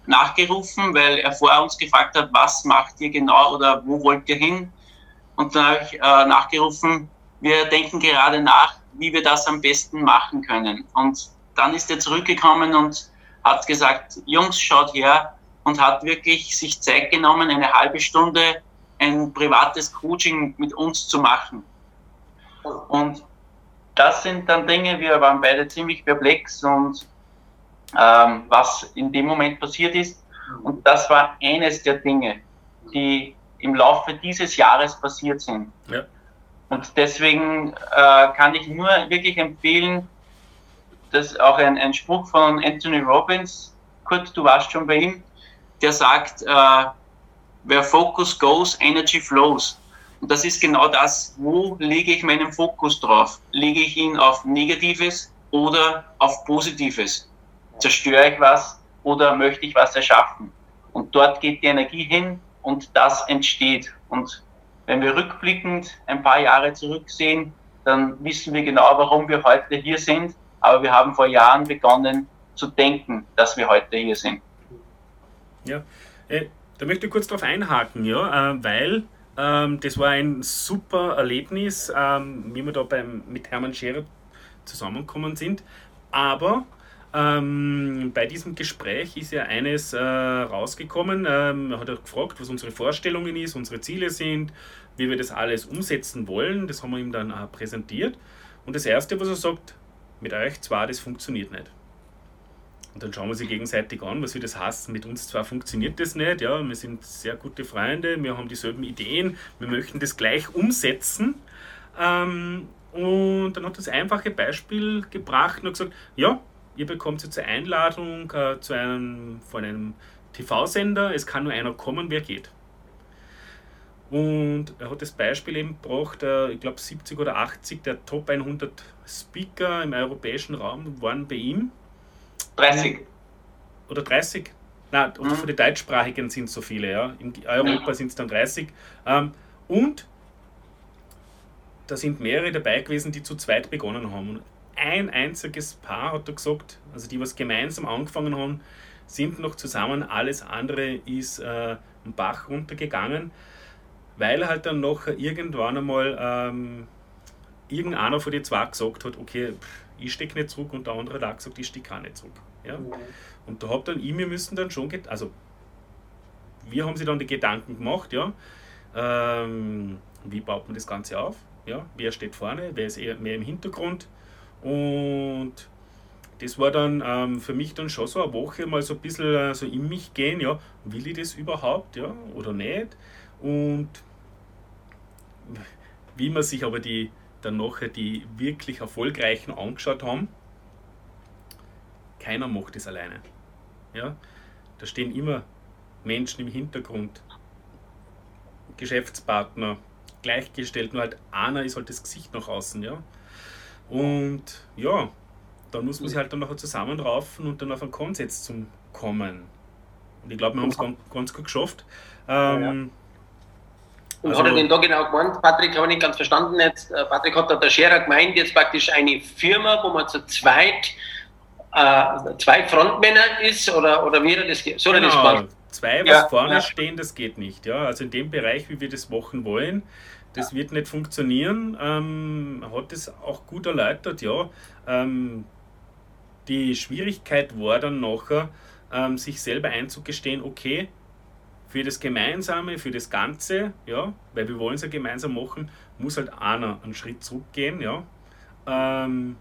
nachgerufen, weil er vor uns gefragt hat, was macht ihr genau oder wo wollt ihr hin? Und dann habe ich äh, nachgerufen, wir denken gerade nach, wie wir das am besten machen können. Und dann ist er zurückgekommen und hat gesagt, Jungs, schaut her und hat wirklich sich Zeit genommen, eine halbe Stunde ein privates Coaching mit uns zu machen. Und das sind dann Dinge, wir waren beide ziemlich perplex und ähm, was in dem Moment passiert ist. Und das war eines der Dinge, die im Laufe dieses Jahres passiert sind. Ja. Und deswegen äh, kann ich nur wirklich empfehlen, dass auch ein, ein Spruch von Anthony Robbins, Kurt, du warst schon bei ihm, der sagt, äh, where focus goes, energy flows. Und das ist genau das, wo lege ich meinen Fokus drauf? Lege ich ihn auf Negatives oder auf Positives? Zerstöre ich was oder möchte ich was erschaffen? Und dort geht die Energie hin und das entsteht. Und wenn wir rückblickend ein paar Jahre zurücksehen, dann wissen wir genau, warum wir heute hier sind. Aber wir haben vor Jahren begonnen zu denken, dass wir heute hier sind. Ja, äh, da möchte ich kurz darauf einhaken, ja, äh, weil ähm, das war ein super Erlebnis, ähm, wie wir da beim, mit Hermann Scherer zusammengekommen sind. Aber ähm, bei diesem Gespräch ist ja eines äh, rausgekommen. Ähm, er hat auch gefragt, was unsere Vorstellungen ist, unsere Ziele sind, wie wir das alles umsetzen wollen. Das haben wir ihm dann äh, präsentiert. Und das Erste, was er sagt, mit euch zwar, das funktioniert nicht. Und dann schauen wir sie gegenseitig an, was wir das heißt. Mit uns zwar funktioniert das nicht, ja, wir sind sehr gute Freunde, wir haben dieselben Ideen, wir möchten das gleich umsetzen. Ähm, und dann hat das einfache Beispiel gebracht und gesagt, ja, ihr bekommt jetzt eine Einladung äh, zu einem, von einem TV-Sender, es kann nur einer kommen, wer geht. Und er hat das Beispiel eben gebracht, äh, ich glaube 70 oder 80 der Top 100 Speaker im europäischen Raum waren bei ihm 30. Oder 30? Nein, mhm. von den deutschsprachigen sind es so viele, ja. In Europa sind es dann 30. Ähm, und da sind mehrere dabei gewesen, die zu zweit begonnen haben. Ein einziges Paar hat er gesagt, also die was gemeinsam angefangen haben, sind noch zusammen, alles andere ist äh, ein Bach runtergegangen, weil halt dann noch irgendwann einmal ähm, irgendeiner von den zwei gesagt hat, okay, ich stecke nicht zurück und der andere hat gesagt, ich stecke auch nicht zurück. Ja? Mhm. Und da habt dann ich, wir müssen dann schon, also wir haben sie dann die Gedanken gemacht, ja, ähm, wie baut man das Ganze auf, ja, wer steht vorne, wer ist eher mehr im Hintergrund und das war dann ähm, für mich dann schon so eine Woche mal so ein bisschen äh, so in mich gehen, ja, will ich das überhaupt, ja, oder nicht und wie man sich aber die dann nachher die wirklich erfolgreichen angeschaut haben, keiner macht es alleine. Ja? Da stehen immer Menschen im Hintergrund, Geschäftspartner, gleichgestellt, nur halt einer ist halt das Gesicht nach außen. Ja? Und ja, dann muss man sich halt dann nachher zusammenraufen und dann auf einen Konsens zum kommen. Und ich glaube, wir haben es ganz, ganz gut geschafft. Ähm, ja, ja. Und also, hat er denn da genau gemeint, Patrick, habe ich nicht ganz verstanden jetzt, äh, Patrick hat da der Scherer gemeint, jetzt praktisch eine Firma, wo man zu zweit äh, zwei Frontmänner ist oder, oder wie er das so genau. das. Zwei, was ja, vorne ja. stehen, das geht nicht. Ja? Also in dem Bereich, wie wir das machen wollen, das ja. wird nicht funktionieren. Ähm, hat es auch gut erläutert, ja. Ähm, die Schwierigkeit war dann nachher, ähm, sich selber einzugestehen, okay, für das Gemeinsame, für das Ganze, ja, weil wir wollen es ja gemeinsam machen, muss halt einer einen Schritt zurückgehen, ja. Ähm,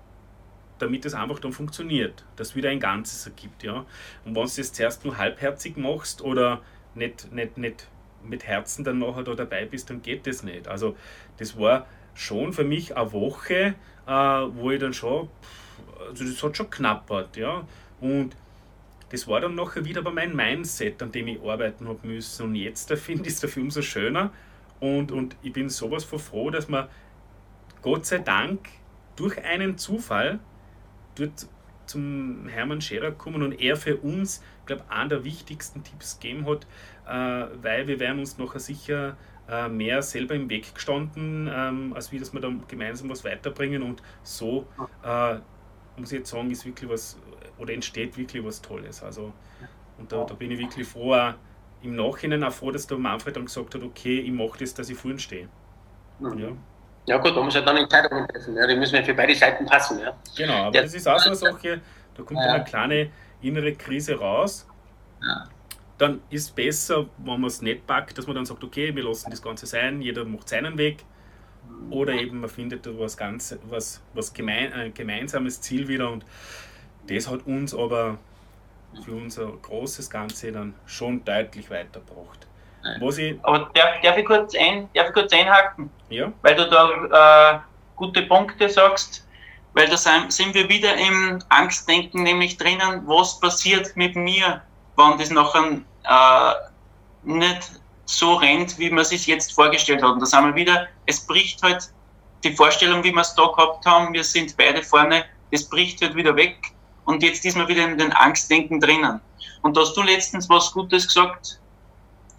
damit es einfach dann funktioniert, dass wieder ein Ganzes ergibt. Ja? Und wenn du das zuerst nur halbherzig machst oder nicht, nicht, nicht mit Herzen dann nachher da dabei bist, dann geht das nicht. Also das war schon für mich eine Woche, äh, wo ich dann schon, also das hat schon knappert, ja. Und das war dann nachher wieder bei meinem Mindset, an dem ich arbeiten habe müssen. Und jetzt finde ich es dafür umso schöner. Und, und ich bin sowas von froh, dass man Gott sei Dank durch einen Zufall dort zum Hermann Scherer kommen und er für uns, glaube, einen der wichtigsten Tipps gegeben hat, äh, weil wir werden uns nachher sicher äh, mehr selber im Weg gestanden, ähm, als wie dass wir dann gemeinsam was weiterbringen und so äh, muss ich jetzt sagen, ist wirklich was oder entsteht wirklich was Tolles. Also und da, da bin ich wirklich froh, auch im Nachhinein auch froh, dass der Manfred dann gesagt hat, okay, ich mache das, dass ich vorne stehe. Mhm. Ja. Ja gut, man muss ja dann Entscheidungen treffen. Ja. Die müssen ja für beide Seiten passen. Ja. Genau, aber ja. das ist auch so eine Sache, da kommt ja. eine kleine innere Krise raus. Ja. Dann ist es besser, wenn man es nicht packt, dass man dann sagt, okay, wir lassen das Ganze sein, jeder macht seinen Weg. Oder eben man findet was, ganz, was, was gemein, ein gemeinsames Ziel wieder und das hat uns aber für unser großes Ganze dann schon deutlich weitergebracht. Was ich Aber darf, darf, ich kurz ein, darf ich kurz einhaken? Ja. Weil du da äh, gute Punkte sagst, weil da sind wir wieder im Angstdenken nämlich drinnen, was passiert mit mir, wenn das nachher äh, nicht so rennt, wie man es sich jetzt vorgestellt hat. Und da sind wir wieder, es bricht halt die Vorstellung, wie wir es da gehabt haben, wir sind beide vorne, das bricht halt wieder weg und jetzt ist man wieder in den Angstdenken drinnen. Und da hast du letztens was Gutes gesagt,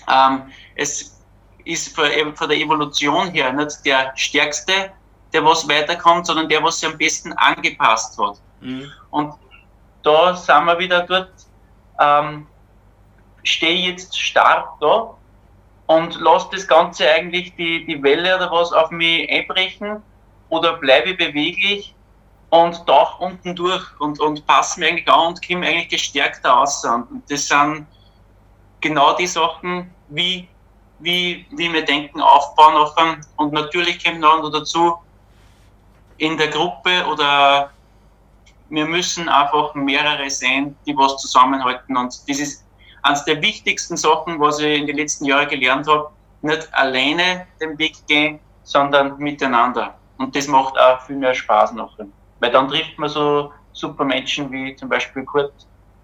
ähm, es ist von der Evolution her nicht der Stärkste, der was weiterkommt, sondern der, was sich am besten angepasst hat. Mhm. Und da sind wir wieder dort, ähm, stehe jetzt stark da und lasse das Ganze eigentlich die, die Welle oder was auf mich einbrechen oder bleibe beweglich und tauche unten durch und, und passe mir eigentlich an und komme eigentlich gestärkter aus. Und das sind genau die Sachen, wie, wie, wie wir denken, aufbauen offen. Und natürlich kommt noch dazu, in der Gruppe oder wir müssen einfach mehrere sein, die was zusammenhalten. Und das ist eines der wichtigsten Sachen, was ich in den letzten Jahren gelernt habe. Nicht alleine den Weg gehen, sondern miteinander. Und das macht auch viel mehr Spaß nachher. Weil dann trifft man so super Menschen wie zum Beispiel Kurt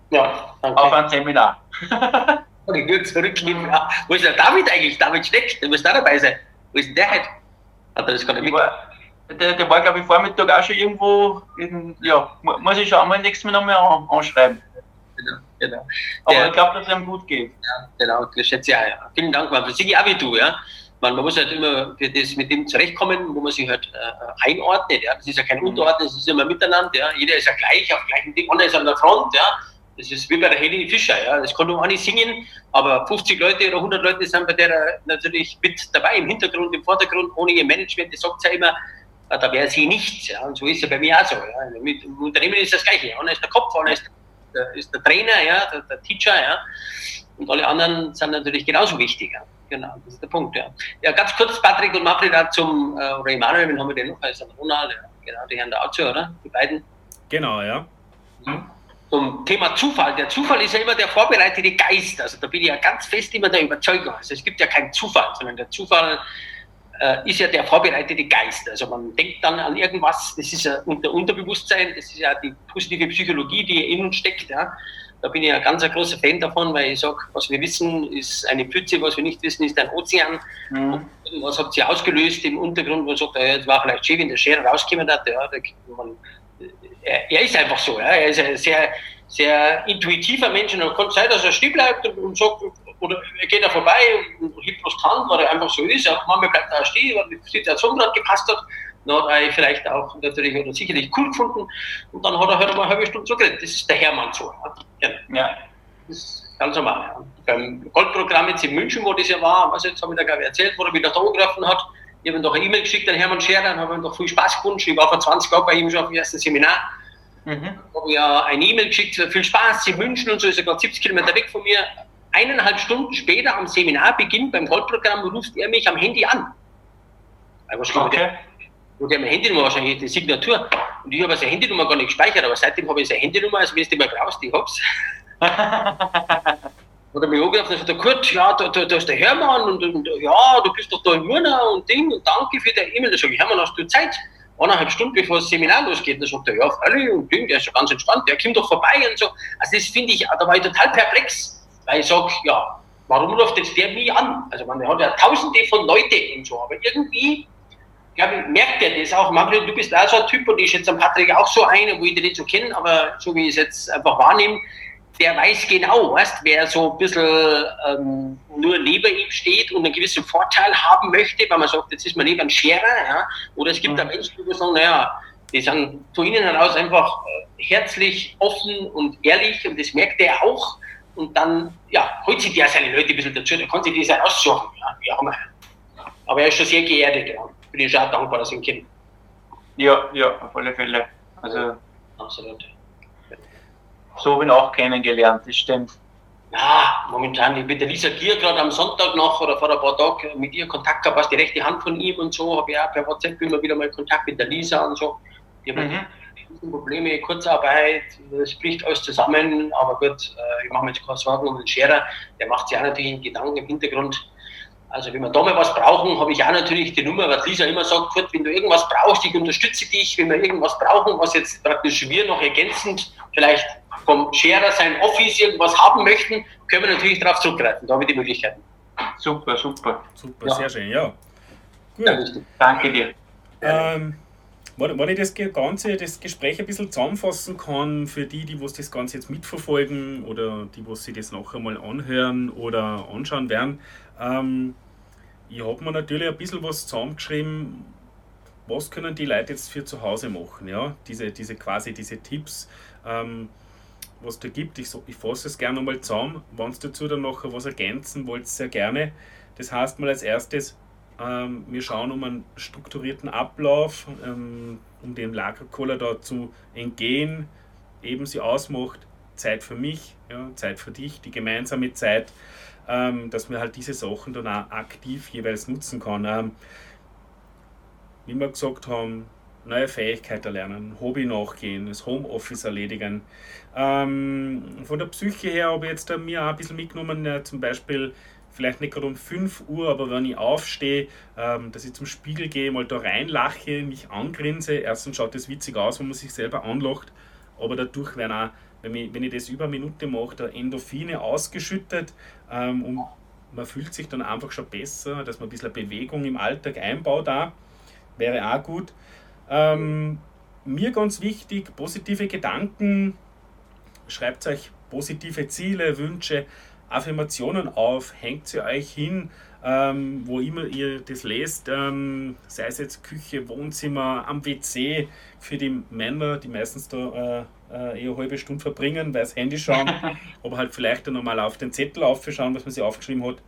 ja, auf ein Seminar. (laughs) Würde zurückgeben, ja, wo ist der David eigentlich? David Steck, der muss da dabei sein. Wo ist denn der heute? Hat er das gar nicht war, der, der war, glaube ich, Vormittag auch schon irgendwo, in, ja, muss ich schon mal nächstes Mal nochmal an, anschreiben. Genau, genau. Aber der, ich glaube, dass es ihm gut geht. Ja, genau, das schätze ich auch, ja. Vielen Dank, man. Das sehe ich auch wie du, ja. Man, man muss halt immer für das mit dem zurechtkommen, wo man sich halt äh, einordnet, ja. Das ist ja kein mhm. Unterordnen, das ist immer miteinander, ja. Jeder ist ja gleich, auf gleichem Ding, einer ist an der Front, ja das ist wie bei der Helene Fischer, ja. Das konnte man auch nicht singen, aber 50 Leute oder 100 Leute sind bei der natürlich mit dabei, im Hintergrund, im Vordergrund, ohne ihr Management. Das sagt ja immer, da wäre sie nichts. Ja. Und so ist es ja bei mir auch so. Ja. Mit, Im Unternehmen ist das Gleiche. Einer ist der Kopf, einer ist der, ist der Trainer, ja, der, der, Teacher, ja. Und alle anderen sind natürlich genauso wichtig. Ja. Genau, das ist der Punkt, ja. Ja, ganz kurz, Patrick und Manfred zum, äh, oder Emanuel, wen haben wir denn noch? Also Ronald, ja. genau, die Herren da auch zu, oder? Die beiden. Genau, ja. Mhm zum Thema Zufall. Der Zufall ist ja immer der vorbereitete Geist. Also da bin ich ja ganz fest immer der Überzeugung. Also es gibt ja keinen Zufall, sondern der Zufall äh, ist ja der vorbereitete Geist. Also man denkt dann an irgendwas, das ist ja unter Unterbewusstsein, das ist ja die positive Psychologie, die in uns steckt. Ja. Da bin ich ja ganz ein großer Fan davon, weil ich sage, was wir wissen, ist eine Pfütze, was wir nicht wissen, ist ein Ozean. Mhm. Was hat sie ausgelöst im Untergrund, wo man sagt, ja, das war vielleicht schön, wenn der Schere rausgekommen hat. Ja, da, man, er, er, ist einfach so. Ja. Er ist ein sehr, sehr intuitiver Mensch und kann sein, dass er still bleibt und, und sagt, oder er geht da vorbei und, und hebt was Hand, weil er einfach so ist. Ja, manchmal bleibt er stehen, weil die Situation gerade gepasst hat. Dann hat er vielleicht auch natürlich oder sicherlich cool gefunden und dann hat er halt mal eine halbe Stunde so geredet. Das ist der Hermann so. Ja. ja. Das ist ganz normal. Ja. Beim Goldprogramm jetzt in München, wo das ja war, was jetzt habe ich da gerade erzählt, wo er wieder da angerufen hat, ich habe ihm doch eine E-Mail geschickt an Hermann Scherer und habe ihm doch viel Spaß gewünscht. Ich war vor 20 Jahren bei ihm schon auf dem ersten Seminar. Mhm. Habe ja eine E-Mail geschickt, viel Spaß in München und so, ist er gerade 70 Kilometer weg von mir. Eineinhalb Stunden später am Seminarbeginn beim Goldprogramm ruft er mich am Handy an. Was okay. Wo der am Handy war wahrscheinlich die Signatur. Und ich habe seine Handynummer gar nicht gespeichert, aber seitdem habe ich seine Handynummer, also wenn du die mal brauchst, ich hab's. (laughs) Hat er mich angerufen und gesagt, Kurt, ja, da, da, da ist der Hermann und, und, ja, du bist doch da in Murnau und Ding und danke für deine E-Mail. Da sage ich, Hermann, hast du Zeit? Eineinhalb Stunden bevor das Seminar losgeht. Da sagt er, ja, freilich und Ding, der ist ja ganz entspannt, der kommt doch vorbei und so. Also das finde ich, da war ich total perplex, weil ich sage, ja, warum ruft jetzt der mich an? Also man hat ja tausende von Leuten und so, aber irgendwie glaube ich, merkt er das auch. Manfred, du bist auch so ein Typ und ich schätze am Patrick auch so einer, wo ich den nicht so kenne, aber so wie ich es jetzt einfach wahrnehme, der weiß genau, weißt, wer so ein bisschen ähm, nur neben ihm steht und einen gewissen Vorteil haben möchte, weil man sagt, jetzt ist man neben einem Scherer, ja, oder es gibt mhm. da Menschen, die sagen, naja, die sind von innen heraus einfach äh, herzlich, offen und ehrlich und das merkt er auch und dann, ja, holt sich der seine Leute ein bisschen dazu, da kann sich das heraussuchen, ja, wie auch immer. Aber er ist schon sehr geerdet, ja. Bin ich auch dankbar, dass ich ihn kenne. Ja, ja, auf alle Fälle. Also, absolut so habe ich auch kennengelernt, das stimmt. Ja, momentan, ich bin der Lisa Gier gerade am Sonntag noch oder vor ein paar Tagen mit ihr Kontakt gehabt, was die rechte Hand von ihm und so, habe ich auch per WhatsApp immer wieder mal Kontakt mit der Lisa und so. Die mhm. Probleme, Kurzarbeit, das bricht alles zusammen, aber gut, äh, ich mache mir jetzt keine Sorgen um den Scherer, der macht sich auch natürlich einen Gedanken im Hintergrund. Also wenn wir da mal was brauchen, habe ich auch natürlich die Nummer, was Lisa immer sagt, gut, wenn du irgendwas brauchst, ich unterstütze dich, wenn wir irgendwas brauchen, was jetzt praktisch wir noch ergänzend vielleicht vom Scherer sein Office irgendwas haben möchten, können wir natürlich darauf zugreifen. Da habe ich die Möglichkeiten. Super, super. Super, ja. sehr schön, ja. Gut. Ja, Danke dir. Ähm, wenn ich das Ganze, das Gespräch ein bisschen zusammenfassen kann, für die, die das Ganze jetzt mitverfolgen oder die, was sich das nachher mal anhören oder anschauen werden, ähm, ich habe mir natürlich ein bisschen was zusammengeschrieben, was können die Leute jetzt für zu Hause machen, ja, diese, diese quasi diese Tipps, ähm, was da gibt. Ich, ich fasse es gerne mal zusammen. Wenn ihr dazu dann noch was ergänzen wollt, sehr gerne. Das heißt mal als erstes, ähm, wir schauen um einen strukturierten Ablauf, ähm, um dem Lagerkoller da zu entgehen. Eben sie ausmacht Zeit für mich, ja, Zeit für dich, die gemeinsame Zeit, ähm, dass man halt diese Sachen dann auch aktiv jeweils nutzen kann. Ähm, wie wir gesagt haben, neue Fähigkeiten lernen, Hobby nachgehen, das Homeoffice erledigen. Ähm, von der Psyche her habe ich jetzt mir auch ein bisschen mitgenommen, ja, zum Beispiel vielleicht nicht gerade um 5 Uhr, aber wenn ich aufstehe, ähm, dass ich zum Spiegel gehe, mal da reinlache, mich angrinse. Erstens schaut das witzig aus, wenn man sich selber anlacht, aber dadurch werden auch, wenn ich, wenn ich das über eine Minute mache, da Endorphine ausgeschüttet ähm, und man fühlt sich dann einfach schon besser, dass man ein bisschen Bewegung im Alltag einbaut auch. Wäre auch gut. Ähm, mir ganz wichtig, positive Gedanken. Schreibt euch positive Ziele, Wünsche, Affirmationen auf, hängt sie euch hin, ähm, wo immer ihr das lest, ähm, sei es jetzt Küche, Wohnzimmer, am WC, für die Männer, die meistens da äh, äh, eher eine halbe Stunde verbringen, weil das Handy schauen, (laughs) aber halt vielleicht dann nochmal auf den Zettel aufschauen, was man sich aufgeschrieben hat.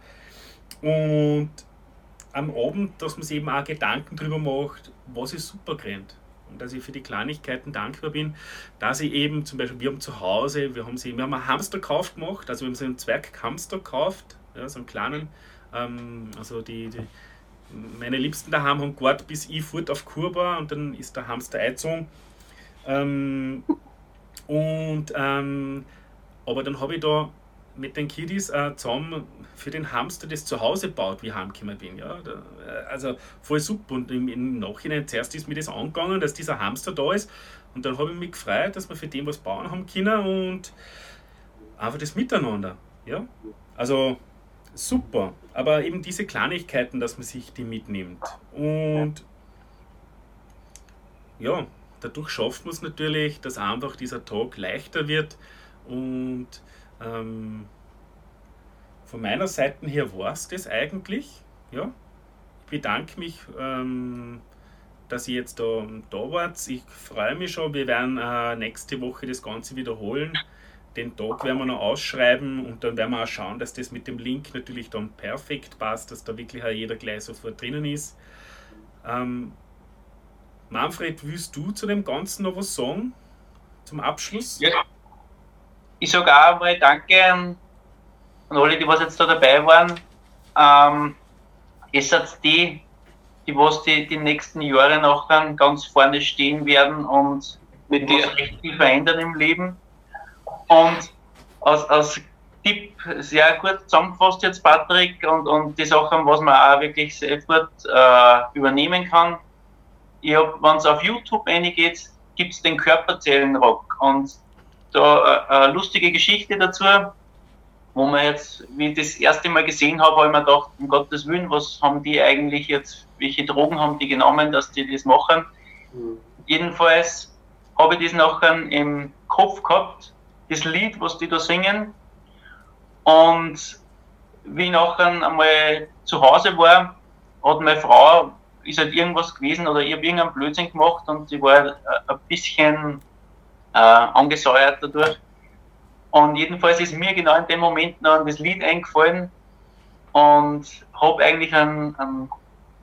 Und am Abend, dass man sich eben auch Gedanken darüber macht, was ist super gerannt. Und dass ich für die Kleinigkeiten dankbar bin, dass ich eben zum Beispiel, wir haben zu Hause, wir haben, sie, wir haben einen Hamsterkauf gemacht, also wir haben so einen Zwerghamster gekauft, ja, so einen kleinen, ähm, also die, die, meine Liebsten daheim haben gewartet, bis ich fort auf Kurba und dann ist der Hamster eingezogen. Ähm, und, ähm, aber dann habe ich da mit den Kiddies äh, zusammen für den Hamster das Zuhause baut, wie heimgekommen bin. Ja? Da, äh, also voll super. Und im, im, Nachhinein zuerst ist mir das angegangen, dass dieser Hamster da ist. Und dann habe ich mich gefreut, dass wir für den was bauen haben können und einfach das Miteinander. Ja? Also super. Aber eben diese Kleinigkeiten, dass man sich die mitnimmt. Und ja, dadurch schafft man es natürlich, dass einfach dieser Tag leichter wird und ähm, von meiner Seite her war es das eigentlich. Ja. Ich bedanke mich, ähm, dass ihr jetzt da, da wart. Ich freue mich schon. Wir werden äh, nächste Woche das Ganze wiederholen. Den Tag werden wir noch ausschreiben und dann werden wir auch schauen, dass das mit dem Link natürlich dann perfekt passt, dass da wirklich auch jeder gleich sofort drinnen ist. Ähm, Manfred, willst du zu dem Ganzen noch was sagen? Zum Abschluss? Ja ich sage auch einmal Danke an, alle, die was jetzt da dabei waren. Ähm, es hat die die was die, die nächsten Jahre noch dann ganz vorne stehen werden und mit dir recht viel verändern im Leben. Und als, als Tipp sehr gut zusammengefasst jetzt, Patrick, und, und die Sachen, was man auch wirklich sehr gut äh, übernehmen kann. Wenn es auf YouTube geht, gibt es den Körperzellenrock. Und da äh, eine lustige Geschichte dazu, wo man jetzt, wie ich das erste Mal gesehen habe, habe ich mir gedacht, um Gottes Willen, was haben die eigentlich jetzt, welche Drogen haben die genommen, dass die das machen? Mhm. Jedenfalls habe ich das nachher im Kopf gehabt, das Lied, was die da singen. Und wie ich nachher einmal zu Hause war, hat meine Frau, ist halt irgendwas gewesen oder ich habe irgendeinen Blödsinn gemacht und sie war ein bisschen äh, angesäuert dadurch. Und jedenfalls ist mir genau in dem Moment noch das Lied eingefallen und habe eigentlich einen, einen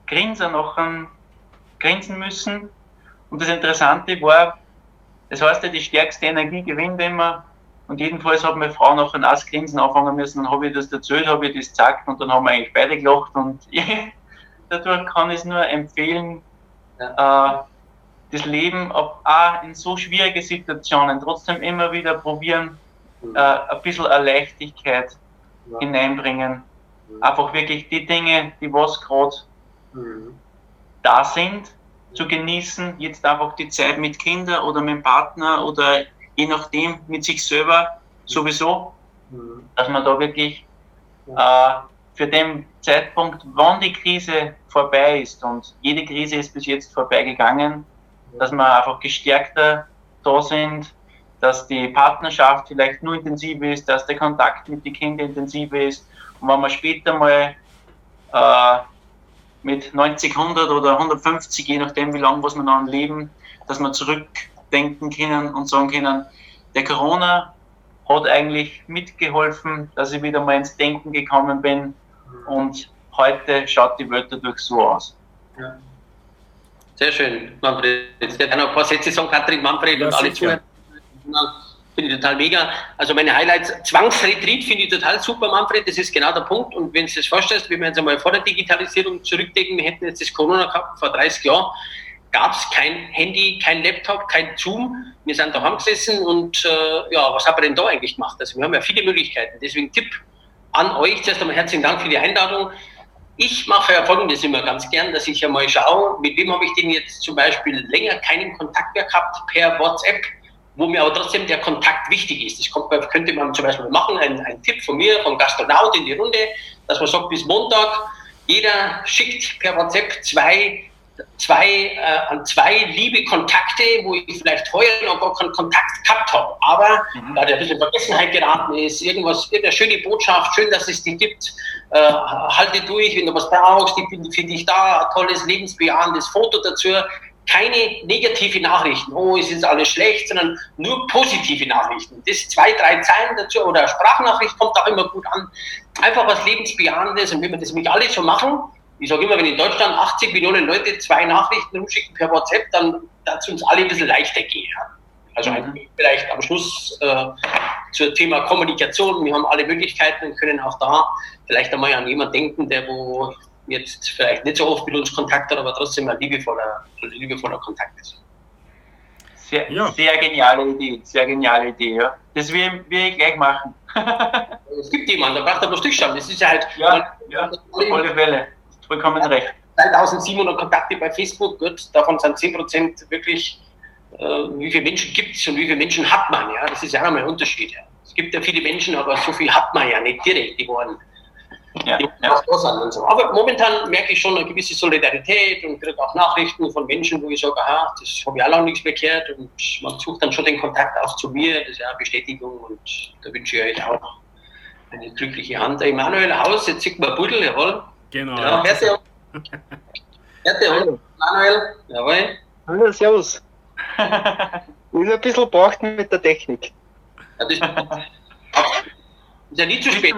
Grinser nachher grinsen müssen. Und das Interessante war, das heißt ja, die stärkste Energie gewinnt immer. Und jedenfalls hat meine Frau noch ein Grinsen anfangen müssen. Dann habe ich das erzählt, habe ich das gesagt und dann haben wir eigentlich beide gelacht. Und (laughs) dadurch kann ich es nur empfehlen, ja. äh, das Leben auch in so schwierige Situationen trotzdem immer wieder probieren, mhm. äh, ein bisschen Erleichtigkeit ja. hineinbringen. Mhm. Einfach wirklich die Dinge, die was gerade mhm. da sind, zu genießen. Jetzt einfach die Zeit mit Kindern oder mit dem Partner oder je nachdem mit sich selber sowieso, mhm. dass man da wirklich äh, für den Zeitpunkt, wann die Krise vorbei ist und jede Krise ist bis jetzt vorbeigegangen, dass wir einfach gestärkter da sind, dass die Partnerschaft vielleicht nur intensiver ist, dass der Kontakt mit den Kindern intensiver ist. Und wenn man später mal äh, mit 90, 100 oder 150, je nachdem, wie lange was wir noch leben, dass wir zurückdenken können und sagen können, der Corona hat eigentlich mitgeholfen, dass ich wieder mal ins Denken gekommen bin und heute schaut die Welt dadurch so aus. Ja. Sehr schön, Manfred. Noch ein paar Sätze sagen, Katrin, Manfred ja, und alle Zuhörer. Finde ich total mega. Also meine Highlights, Zwangsretreat finde ich total super, Manfred. Das ist genau der Punkt. Und wenn du das vorstellst, wenn wir jetzt einmal vor der Digitalisierung zurückdenken, wir hätten jetzt das Corona gehabt vor 30 Jahren, gab es kein Handy, kein Laptop, kein Zoom. Wir sind daheim gesessen und äh, ja, was haben wir denn da eigentlich gemacht? Also wir haben ja viele Möglichkeiten. Deswegen Tipp an euch, zuerst einmal herzlichen Dank für die Einladung. Ich mache ja folgendes immer ganz gern, dass ich ja mal schaue, mit wem habe ich denn jetzt zum Beispiel länger keinen Kontakt mehr gehabt per WhatsApp, wo mir aber trotzdem der Kontakt wichtig ist. Das kommt, könnte man zum Beispiel machen, ein, ein Tipp von mir, vom Gastronaut in die Runde, dass man sagt, bis Montag, jeder schickt per WhatsApp zwei zwei, äh, an zwei liebe Kontakte, wo ich vielleicht heuer noch gar keinen Kontakt gehabt habe, aber mhm. da der ein bisschen Vergessenheit geraten ist, irgendwas, irgendeine schöne Botschaft, schön, dass es die gibt, äh, halte durch, wenn du was brauchst, ich finde find ich da, ein tolles, lebensbejahendes Foto dazu, keine negative Nachrichten, oh, es ist alles schlecht, sondern nur positive Nachrichten. Das zwei, drei Zeilen dazu oder Sprachnachricht kommt auch immer gut an. Einfach was lebensbejahendes und wenn wir das mit alle so machen, ich sage immer, wenn in Deutschland 80 Millionen Leute zwei Nachrichten rumschicken per WhatsApp, dann wird es uns alle ein bisschen leichter gehen. Also mhm. vielleicht am Schluss äh, zum Thema Kommunikation. Wir haben alle Möglichkeiten und können auch da vielleicht einmal an jemanden denken, der wo jetzt vielleicht nicht so oft mit uns Kontakt hat, aber trotzdem ein liebevoller, liebevoller Kontakt ist. Sehr, ja. sehr geniale Idee, sehr geniale Idee, ja. Das will, will ich gleich machen. (laughs) es gibt jemanden, der braucht aber durchschauen. Das ist ja halt. Ja, ja auf alle Fälle vollkommen recht. 3700 Kontakte bei Facebook, gut, davon sind 10% wirklich, äh, wie viele Menschen gibt es und wie viele Menschen hat man, ja, das ist ja auch nochmal ein Unterschied. Ja. Es gibt ja viele Menschen, aber so viel hat man ja nicht direkt, die wollen ja, ja. So. Aber momentan merke ich schon eine gewisse Solidarität und kriege auch Nachrichten von Menschen, wo ich sage, aha, das habe ich auch noch nichts verkehrt und man sucht dann schon den Kontakt auch zu mir, das ist ja eine Bestätigung und da wünsche ich euch auch eine glückliche Hand. Emanuel Haus, jetzt sieht man Buddel, jawohl. Genau. Ja, Werte, Werte Manuel. Jawohl. Hallo, servus. (laughs) bin ein bisschen braucht mit der Technik. Ja, das ist ja nie zu spät.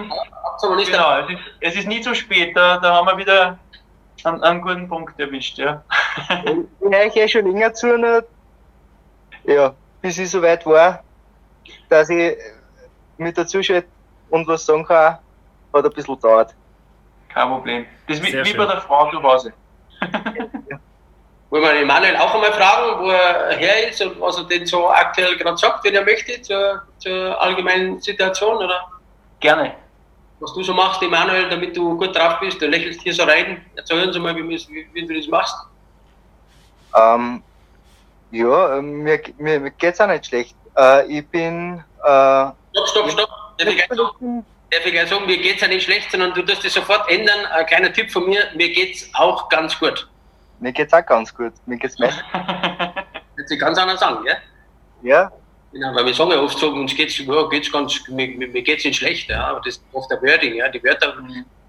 Genau, es ist, es ist nie zu spät. Da, da haben wir wieder einen, einen guten Punkt erwischt. Ja. ich höre ja schon länger zu, ja, bis ich so weit war, dass ich mit dazu schalte und was sagen kann, hat ein bisschen gedauert. Kein Problem. Das ist wie, bei der Frau zu Hause. (laughs) Wollen wir Emanuel auch einmal fragen, wo er her ist und was er denn so aktuell gerade sagt, wenn er möchte, zur, zur allgemeinen Situation, oder? Gerne. Was du so machst, Emanuel, damit du gut drauf bist, du lächelst hier so rein. Erzähl uns mal, wie, wie, wie du das machst. Ähm, ja, mir, mir, mir geht es auch nicht schlecht. Äh, ich bin. Äh, stopp, stopp, stopp. Ich, sagen, darf ich gleich sagen, mir geht es ja nicht schlecht, sondern du wirst es sofort ändern. Ein kleiner Tipp von mir, mir geht es auch ganz gut. Mir geht's auch ganz gut. Mir geht's besser. (laughs) Wird sich ganz anders an, gell? Ja. Genau, weil wir sagen ja oft so, uns geht's, ja, geht's ganz, mir, mir geht's nicht schlecht, ja, aber das ist oft der Wording, ja. Die Wörter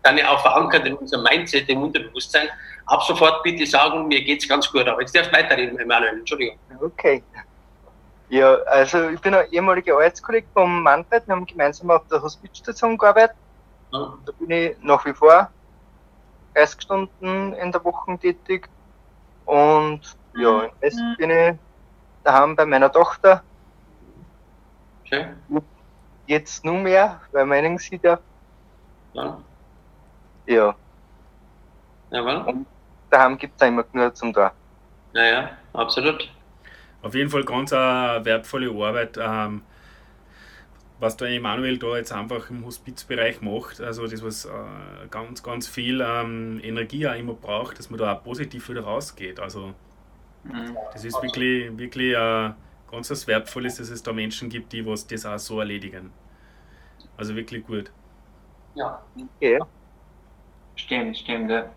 sind ja auch verankert in unserem Mindset, im Unterbewusstsein. Ab sofort bitte sagen, mir geht's ganz gut. Aber jetzt darfst du weiterreden, Emanuel, Entschuldigung. Okay. Ja, also ich bin ein ehemaliger Arbeitskollege vom Manfred, wir haben gemeinsam auf der Hospizstation gearbeitet. Ja. Da bin ich nach wie vor 30 Stunden in der Woche tätig. Und ja, jetzt mhm. bin ich daheim bei meiner Tochter. Okay. Jetzt nur mehr, weil meinen sieht ja. Ja. Ja. Jawohl. Und daheim gibt es immer genug zum da. Ja, ja, absolut. Auf jeden Fall ganz eine wertvolle Arbeit. Ähm, was der Emanuel da jetzt einfach im Hospizbereich macht, also das, was äh, ganz, ganz viel ähm, Energie auch immer braucht, dass man da auch positiv wieder rausgeht. Also mhm. das ist wirklich, wirklich äh, ganz was Wertvolles, dass es da Menschen gibt, die was das auch so erledigen. Also wirklich gut. Ja, okay. Stimmt, stimmt, ja.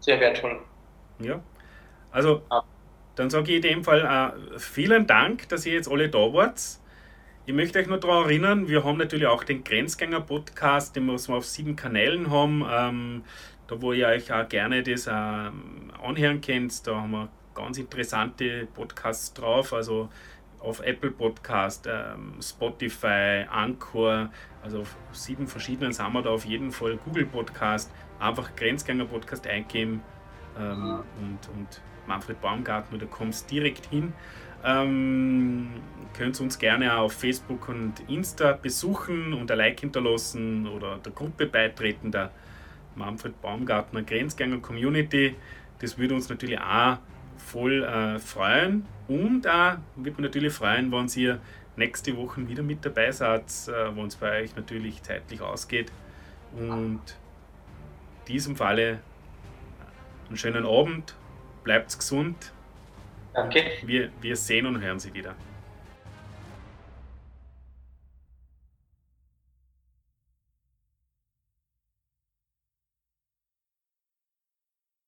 Sehr wertvoll. Ja, also dann sage ich in dem Fall äh, vielen Dank, dass ihr jetzt alle da wart. Ich möchte euch nur daran erinnern, wir haben natürlich auch den Grenzgänger-Podcast, den wir auf sieben Kanälen haben, ähm, da wo ihr euch auch gerne das ähm, anhören könnt. Da haben wir ganz interessante Podcasts drauf, also auf Apple Podcast, ähm, Spotify, Anchor, also auf sieben verschiedenen sind wir da auf jeden Fall. Google Podcast, einfach Grenzgänger Podcast eingeben ähm, und, und Manfred Baumgartner, da kommst direkt hin. Ähm, könnt uns gerne auf Facebook und Insta besuchen und ein Like hinterlassen oder der Gruppe beitreten, der Manfred Baumgartner Grenzgänger Community. Das würde uns natürlich auch voll äh, freuen und auch würde mich natürlich freuen, wenn ihr nächste Woche wieder mit dabei seid, äh, wenn es bei euch natürlich zeitlich ausgeht. Und in diesem Falle einen schönen Abend, bleibt gesund Danke. Wir, wir sehen und hören Sie wieder.